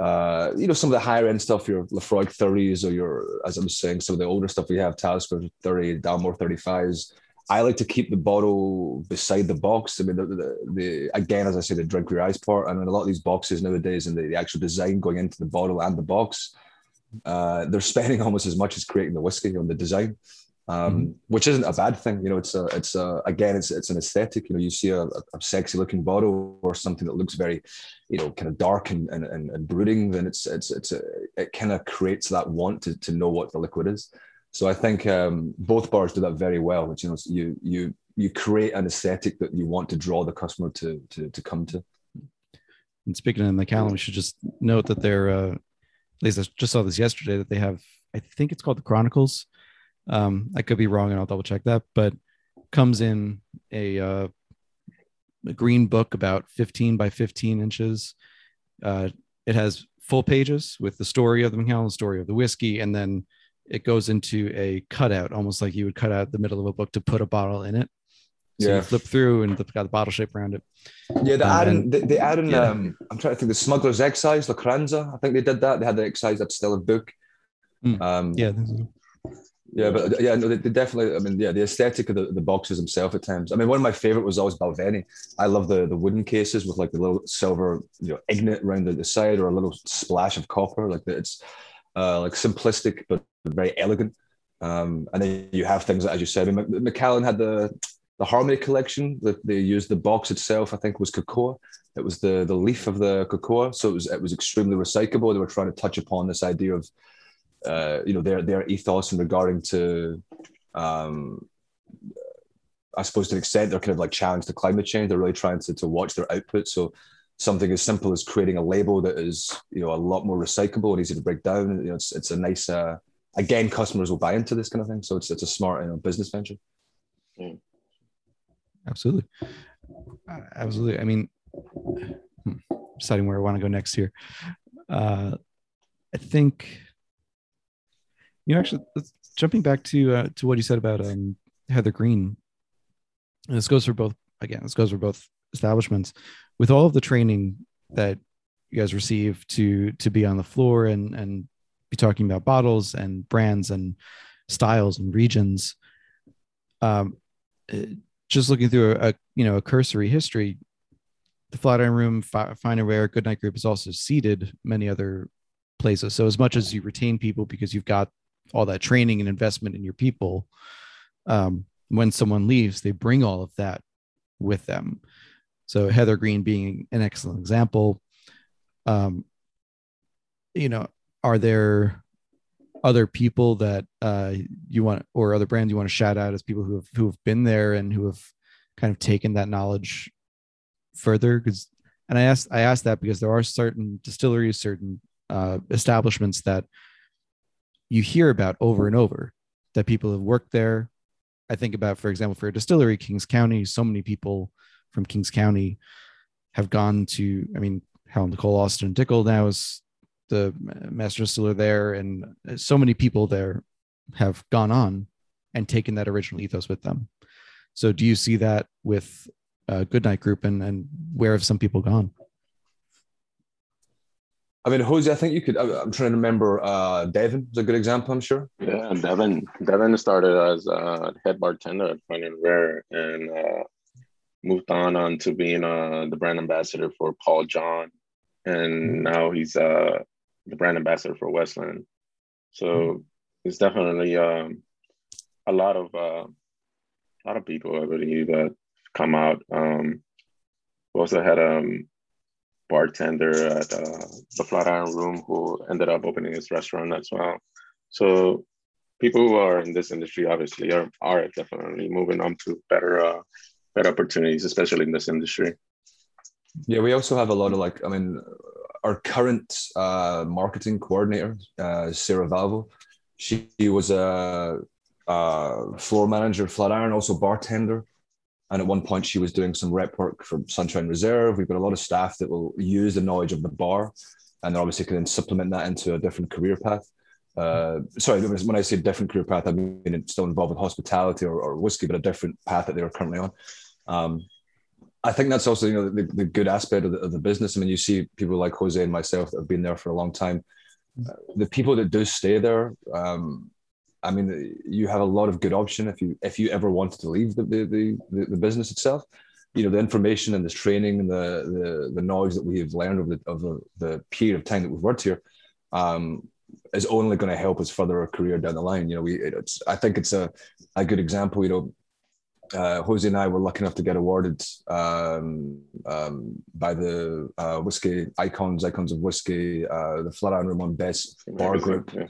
uh, you know, some of the higher end stuff, your Laphroaig 30s or your, as I was saying, some of the older stuff we have, Talisker 30, Dalmore 35s. I like to keep the bottle beside the box. I mean, the, the, the again, as I say, the drink your eyes part. I mean, a lot of these boxes nowadays and the, the actual design going into the bottle and the box, uh, they're spending almost as much as creating the whiskey on the design um, mm-hmm. which isn't a bad thing. You know, it's a, it's a, again, it's, it's an aesthetic. You know, you see a, a, sexy looking bottle or something that looks very, you know, kind of dark and, and, and, and brooding, then it's, it's, it's a, it kind of creates that want to, to know what the liquid is. So I think um, both bars do that very well, which, you know, you, you, you create an aesthetic that you want to draw the customer to, to, to come to. And speaking of the Macallan, we should just note that they're, uh, at least I just saw this yesterday, that they have, I think it's called the Chronicles, um, I could be wrong, and I'll double check that. But comes in a, uh, a green book about 15 by 15 inches. Uh, it has full pages with the story of the Macallan, story of the whiskey, and then it goes into a cutout, almost like you would cut out the middle of a book to put a bottle in it. So yeah. you flip through and got the bottle shape around it. Yeah, they add in, they, they add in yeah. um, I'm trying to think the Smuggler's Excise, the Cranza, I think they did that. They had the excise that's still a book. Mm. Um, yeah. Yeah, but yeah, no, they, they, definitely. I mean, yeah, the aesthetic of the, the boxes themselves at times. I mean, one of my favorite was always Balvenie. I love the the wooden cases with like the little silver, you know, ignet around the, the side or a little splash of copper. Like it's uh, like simplistic but very elegant. Um, and then you have things that, as you said. I mean, Macallan had the the Harmony collection that they used. The box itself, I think, was cocoa. It was the the leaf of the cocoa, so it was it was extremely recyclable. They were trying to touch upon this idea of uh, you know their their ethos in regarding to um, I suppose to an extent they're kind of like challenged to climate change. They're really trying to, to watch their output. So something as simple as creating a label that is you know a lot more recyclable and easy to break down. You know, it's it's a nice uh, again customers will buy into this kind of thing. So it's it's a smart you know, business venture. Mm. Absolutely, uh, absolutely. I mean, hmm, deciding where I want to go next here. Uh, I think you know, actually, jumping back to uh, to what you said about um, Heather Greene, and this goes for both. Again, this goes for both establishments. With all of the training that you guys receive to to be on the floor and and be talking about bottles and brands and styles and regions, um, just looking through a, a you know a cursory history, the Flatiron Room, Fine and Rare, Goodnight Group is also seeded many other places. So as much as you retain people because you've got all that training and investment in your people um, when someone leaves they bring all of that with them so heather greene being an excellent example um, you know are there other people that uh, you want or other brands you want to shout out as people who have who have been there and who have kind of taken that knowledge further? Because and i asked i asked that because there are certain distilleries certain uh, establishments that you hear about over and over that people have worked there. I think about for example for a distillery kings county so many people from kings county have gone to i mean helen nicole austin dickel now is the master distiller there and so many people there have gone on and taken that original ethos with them so do you see that with uh, Goodnight Group, and and where have some people gone? I mean, Jose, I think you could. I'm trying to remember. Uh, Devin is a good example. I'm sure. Yeah, Devin. Devin started as a head bartender at Fine and Rare, and uh, moved on on to being uh, the brand ambassador for Paul John, and mm-hmm. now he's uh, the brand ambassador for Westland. So mm-hmm. it's definitely um, a lot of uh, a lot of people, I believe, that come out. Um, we also had a um, bartender at uh, the Flatiron Room who ended up opening his restaurant as well. So people who are in this industry obviously are, are definitely moving on to better uh, better opportunities, especially in this industry. Yeah, we also have a lot of like, I mean, our current uh, marketing coordinator, uh, Sarah Valvo, she was a uh, floor manager at Flatiron, also bartender. And at one point, she was doing some rep work for Sunshine Reserve. We've got a lot of staff that will use the knowledge of the bar, and they obviously can supplement that into a different career path. Uh, sorry, when I say different career path, I mean still involved with hospitality or, or whiskey, but a different path that they're currently on. Um, I think that's also you know the, the good aspect of the, of the, business. I mean, you see people like Jose and myself that have been there for a long time. The people that do stay there, um, I mean, you have a lot of good option if you if you ever wanted to leave the the, the, the business itself. You know, the information and the training and the the, the knowledge that we have learned over the, over the period of time that we've worked here um, is only going to help us further our career down the line. You know, we it's I think it's a a good example. You know, uh, Jose and I were lucky enough to get awarded um, um, by the uh, whiskey icons, icons of whiskey, uh, the Flatiron Room on Best Bar Group. Yeah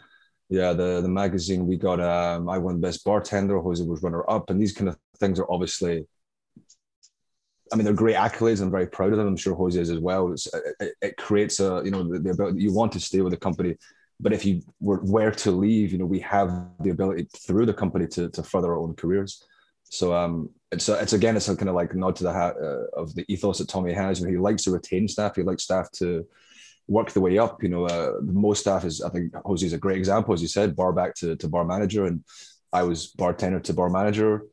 yeah, the the magazine we got. Um, I won best bartender. Jose was runner up, and these kind of things are obviously. I mean, they're great accolades. I'm very proud of them. I'm sure Jose is as well. It, it, creates a you know the, the ability you want to stay with the company, but if you were where to leave, you know we have the ability through the company to to further our own careers. So um, it's a, it's again it's a kind of like nod to the hat uh, of the ethos that Tommy has. Know, he likes to retain staff. He likes staff to work the way up. You know, uh, most staff is, I think Jose is a great example, as you said, bar back to, to bar manager. And I was bartender to bar manager.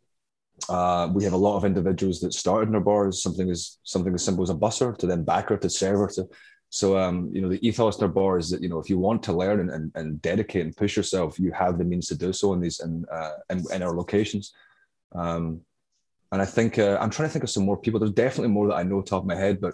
Uh, we have a lot of individuals that started in our bars, something as something as simple as a busser to then backer to server to. So, um, you know, the ethos in our bar is that, you know, if you want to learn and, and, and dedicate and push yourself, you have the means to do so in these, and uh, in, in our locations. Um, and I think uh, I'm trying to think of some more people. There's definitely more that I know top of my head, but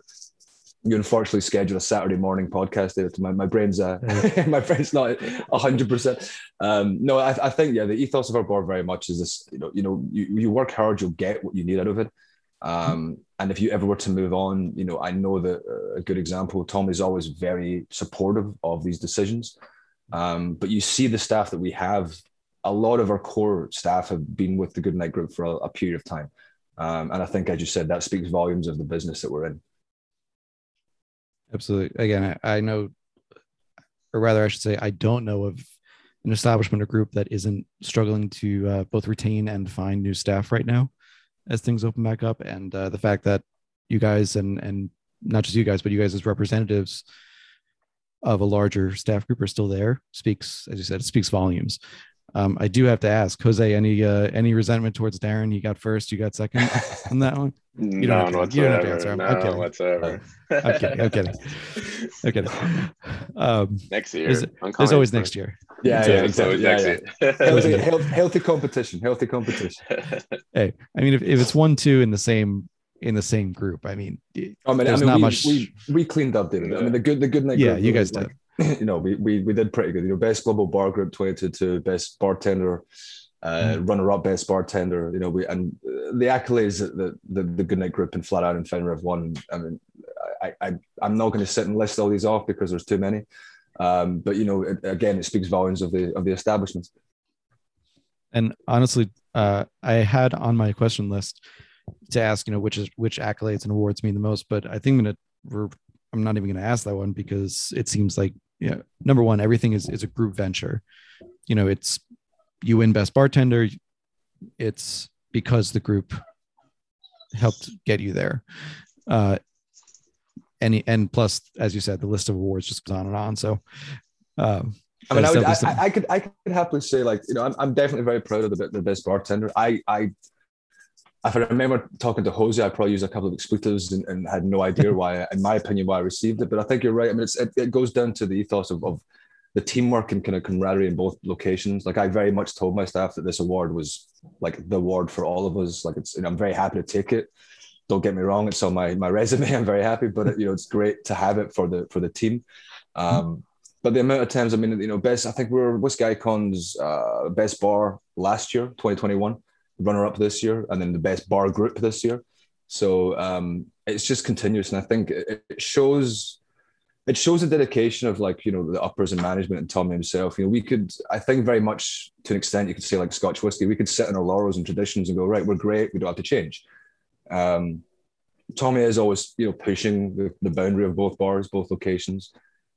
you unfortunately schedule a Saturday morning podcast there. My, my brain's uh, my brain's not hundred um, percent. No, I, I think yeah, the ethos of our board very much is this. You know, you know, you, you work hard, you'll get what you need out of it. Um, and if you ever were to move on, you know, I know that uh, a good example. Tom is always very supportive of these decisions. Um, but you see the staff that we have. A lot of our core staff have been with the Goodnight Group for a, a period of time, um, and I think, as you said, that speaks volumes of the business that we're in. Absolutely. Again, I, I know, or rather, I should say, I don't know of an establishment or group that isn't struggling to uh, both retain and find new staff right now as things open back up. And uh, the fact that you guys and and not just you guys, but you guys as representatives of a larger staff group are still there speaks, as you said, it speaks volumes. Um, I do have to ask Jose, any uh, any resentment towards Darron? You got first, you got second on that one. You don't, have to, you don't have to answer. I'm, no, I'm kidding. whatsoever. I'm kidding. I'm kidding. I'm kidding. Um, next year. There's, always next year. Yeah, yeah, exactly. Yeah, yeah. healthy, healthy, healthy competition. Healthy competition. hey, I mean, if, if it's one, two in the same in the same group, I mean, I mean, there's I mean, not we, much. We, we cleaned up, didn't we? I mean, the good, the good night. Yeah, you guys like, did. You know, we, we we did pretty good. You know, best global bar group 2022, best bartender, uh, mm. runner-up best bartender. You know, we and the accolades that the the, the Goodnight Group and Flatiron and Fine and Rare have won. I mean, I, I I'm not going to sit and list all these off because there's too many. Um, but you know, it, again, it speaks volumes of the of the establishments. And honestly, uh, I had on my question list to ask, you know, which is which accolades and awards mean the most. But I think I'm gonna, I'm not even gonna ask that one because it seems like, yeah, number one, everything is is a group venture. You know, it's you win best bartender. It's because the group helped get you there. Uh, and and plus, as you said, the list of awards just goes on and on. So, um, I mean, I, would, I, I, could I could happily say like you know I'm, I'm definitely very proud of the, the best bartender. I I I remember talking to Jose, I probably used a couple of expletives and, and had no idea why, in my opinion, why I received it. But I think you're right. I mean, it, it goes down to the ethos of, of the teamwork and kind of camaraderie in both locations. Like I very much told my staff that this award was like the award for all of us. Like it's, and I'm very happy to take it. Don't get me wrong; it's on my my resume. I'm very happy, but it, you know, it's great to have it for the for the team. Um, but the amount of times, I mean, you know, best. I think we Whiskey Icons uh, best bar last year, 2021, runner up this year, and then the best bar group this year. So um, it's just continuous, and I think it, shows it shows the dedication of like you know the uppers and management and Tommy himself. You know, we could I think very much to an extent you could say like Scotch whiskey, we could sit in our laurels and traditions and go right, we're great, we don't have to change. Um, Tommy is always you know pushing the, the boundary of both bars, both locations.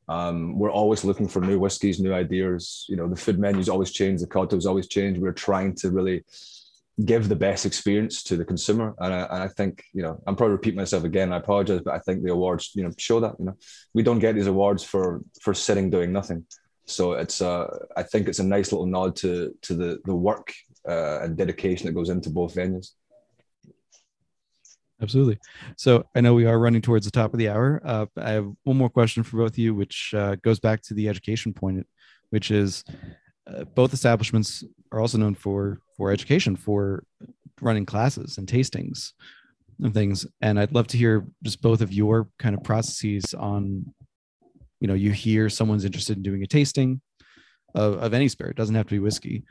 Um, we're always looking for new whiskies, new ideas. You know, the food menus always change, the cocktails always change. We're trying to really give the best experience to the consumer. And I, and I think, you know, I'm probably repeating myself again. I apologize, but I think the awards, you know, show that, you know, we don't get these awards for, for sitting doing nothing. So it's, uh, I think it's a nice little nod to, to the, the work uh, and dedication that goes into both venues. Absolutely. So I know we are running towards the top of the hour. Uh, I have one more question for both of you, which uh, goes back to the education point, which is uh, both establishments are also known for for education, for running classes and tastings and things. And I'd love to hear just both of your kind of processes on, you know, you hear someone's interested in doing a tasting of, of any spirit, it doesn't have to be whiskey,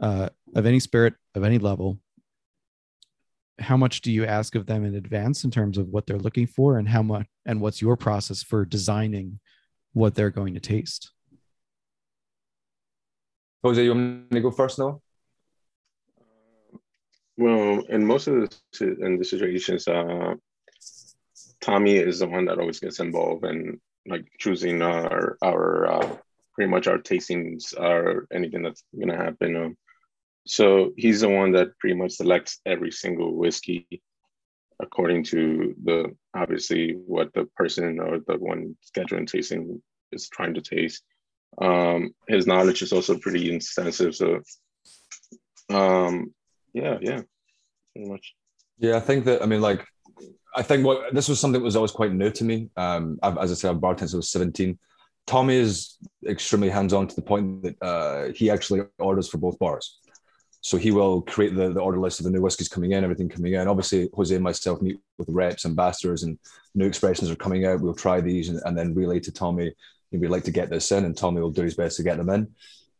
uh, of any spirit of any level. How much do you ask of them in advance in terms of what they're looking for and how much and what's your process for designing what they're going to taste? Jose, you want me to go first now? Well, in most of the in the situations, uh, Tommy is the one that always gets involved in like choosing our our uh, pretty much our tastings or anything that's gonna happen. Um, so he's the one that pretty much selects every single whiskey according to the obviously what the person or the one scheduling tasting is trying to taste. Um, his knowledge is also pretty extensive, so um, yeah, yeah, pretty much. Yeah, I think that I mean, like, I think what this was something that was always quite new to me. Um, I've, as I said, I've bartended since I was seventeen. Tommy is extremely hands-on to the point that uh, he actually orders for both bars. So he will create the, the order list of the new whiskies coming in, everything coming in. Obviously, Jose and myself meet with reps, ambassadors, and new expressions are coming out. We'll try these and, and then relay to Tommy. We'd like to get this in, and Tommy will do his best to get them in.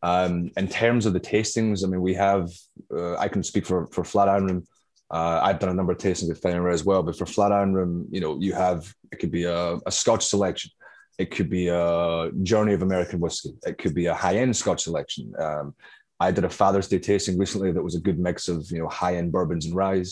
Um, in terms of the tastings, I mean, we have, uh, I can speak for, for Flatiron Room. Uh, I've done a number of tastings at Fine and Rare as well, but for Flatiron Room, you know, you have, it could be a, a Scotch selection. It could be a journey of American whiskey. It could be a high-end Scotch selection. Um, I did a Father's Day tasting recently that was a good mix of, you know, high-end bourbons and rye.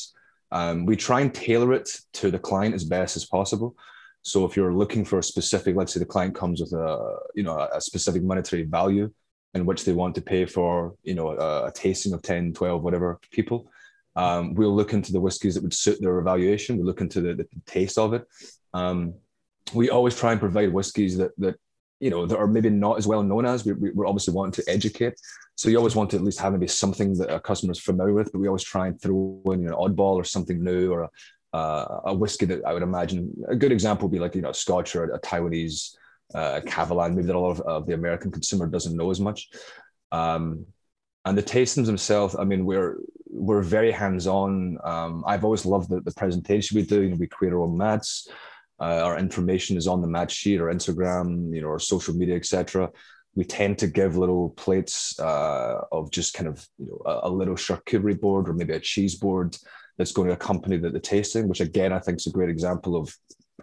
Um, we try and tailor it to the client as best as possible. So if you're looking for a specific, let's say the client comes with a, you know, a specific monetary value, in which they want to pay for you know a, a tasting of 10 12 whatever people um, we'll look into the whiskies that would suit their evaluation. We'll look into the, the taste of it. Um, we always try and provide whiskies that that you know that are maybe not as well known as. We, we, are obviously wanting to educate. So you always want to at least have maybe something that a customer is familiar with but we always try and throw in you know, an oddball or something new or a, uh, a whiskey that i would imagine a good example would be like you know scotch or a, a taiwanese uh, Kavalan, maybe that a lot of, of, the American consumer doesn't know as much. Um, and the tastings themselves, I mean, we're we're very hands on. Um, I've always loved the, the presentation we do. You know, we create our own mats. uh, our information is on the mat sheet, or Instagram, you know, our social media, etc. We tend to give little plates uh, of just kind of you know a, a, little charcuterie board or maybe a cheese board that's going to accompany the, the tasting, which again I think is a great example of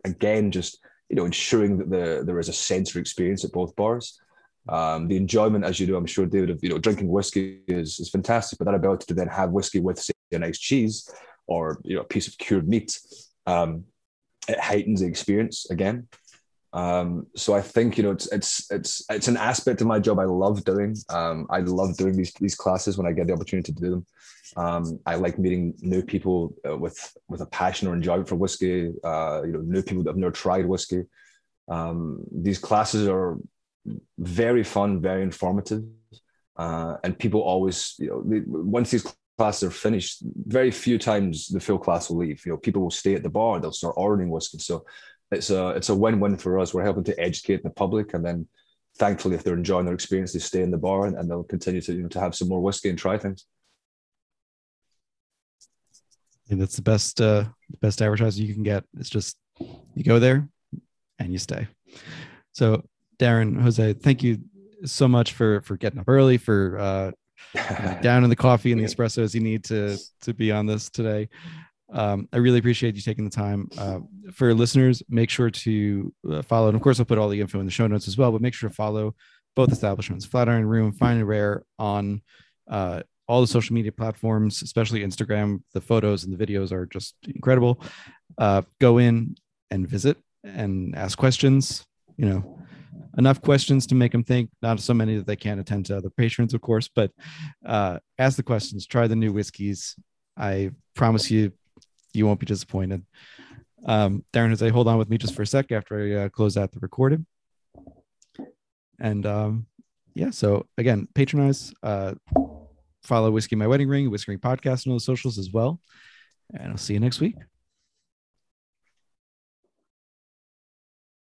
again just you know ensuring that the, there is a sensory experience at both bars. Um, the enjoyment, as you do, I'm sure, David, of you know drinking whiskey is, is fantastic, but that ability to then have whiskey with say a nice cheese or you know a piece of cured meat, um, it heightens the experience again. Um, so I think you know it's it's it's it's an aspect of my job I love doing. Um, I love doing these these classes when I get the opportunity to do them. Um, I like meeting new people uh, with with a passion or enjoyment for whiskey. Uh, you know, new people that have never tried whiskey. Um, these classes are very fun, very informative, uh, and people always you know they, once these classes are finished, very few times the full class will leave. You know, people will stay at the bar. They'll start ordering whiskey. So it's a it's a win win for us. We're helping to educate the public, and then thankfully, if they're enjoying their experience, they stay in the bar and, and they'll continue to you know to have some more whiskey and try things. And that's the best uh best advertising you can get. It's just you go there and you stay. So Darron, Jose, thank you so much for for getting up early, for uh down in the coffee and the espressos you need to to be on this today. Um, I really appreciate you taking the time. Uh, for listeners, make sure to uh, follow, and of course, I'll put all the info in the show notes as well. But make sure to follow both establishments, Flatiron Room, Fine and Rare, on uh, all the social media platforms, especially Instagram. The photos and the videos are just incredible. Uh, go in and visit and ask questions. You know, enough questions to make them think. Not so many that they can't attend to other patrons, of course, but uh, ask the questions. Try the new whiskeys. I promise you, you won't be disappointed. Um, Darron Jose, hold on with me just for a sec after I uh, close out the recording. And um, yeah, so again, patronize, uh, follow Whiskey My Wedding Ring, Whiskey Ring Podcast, and all the socials as well. And I'll see you next week.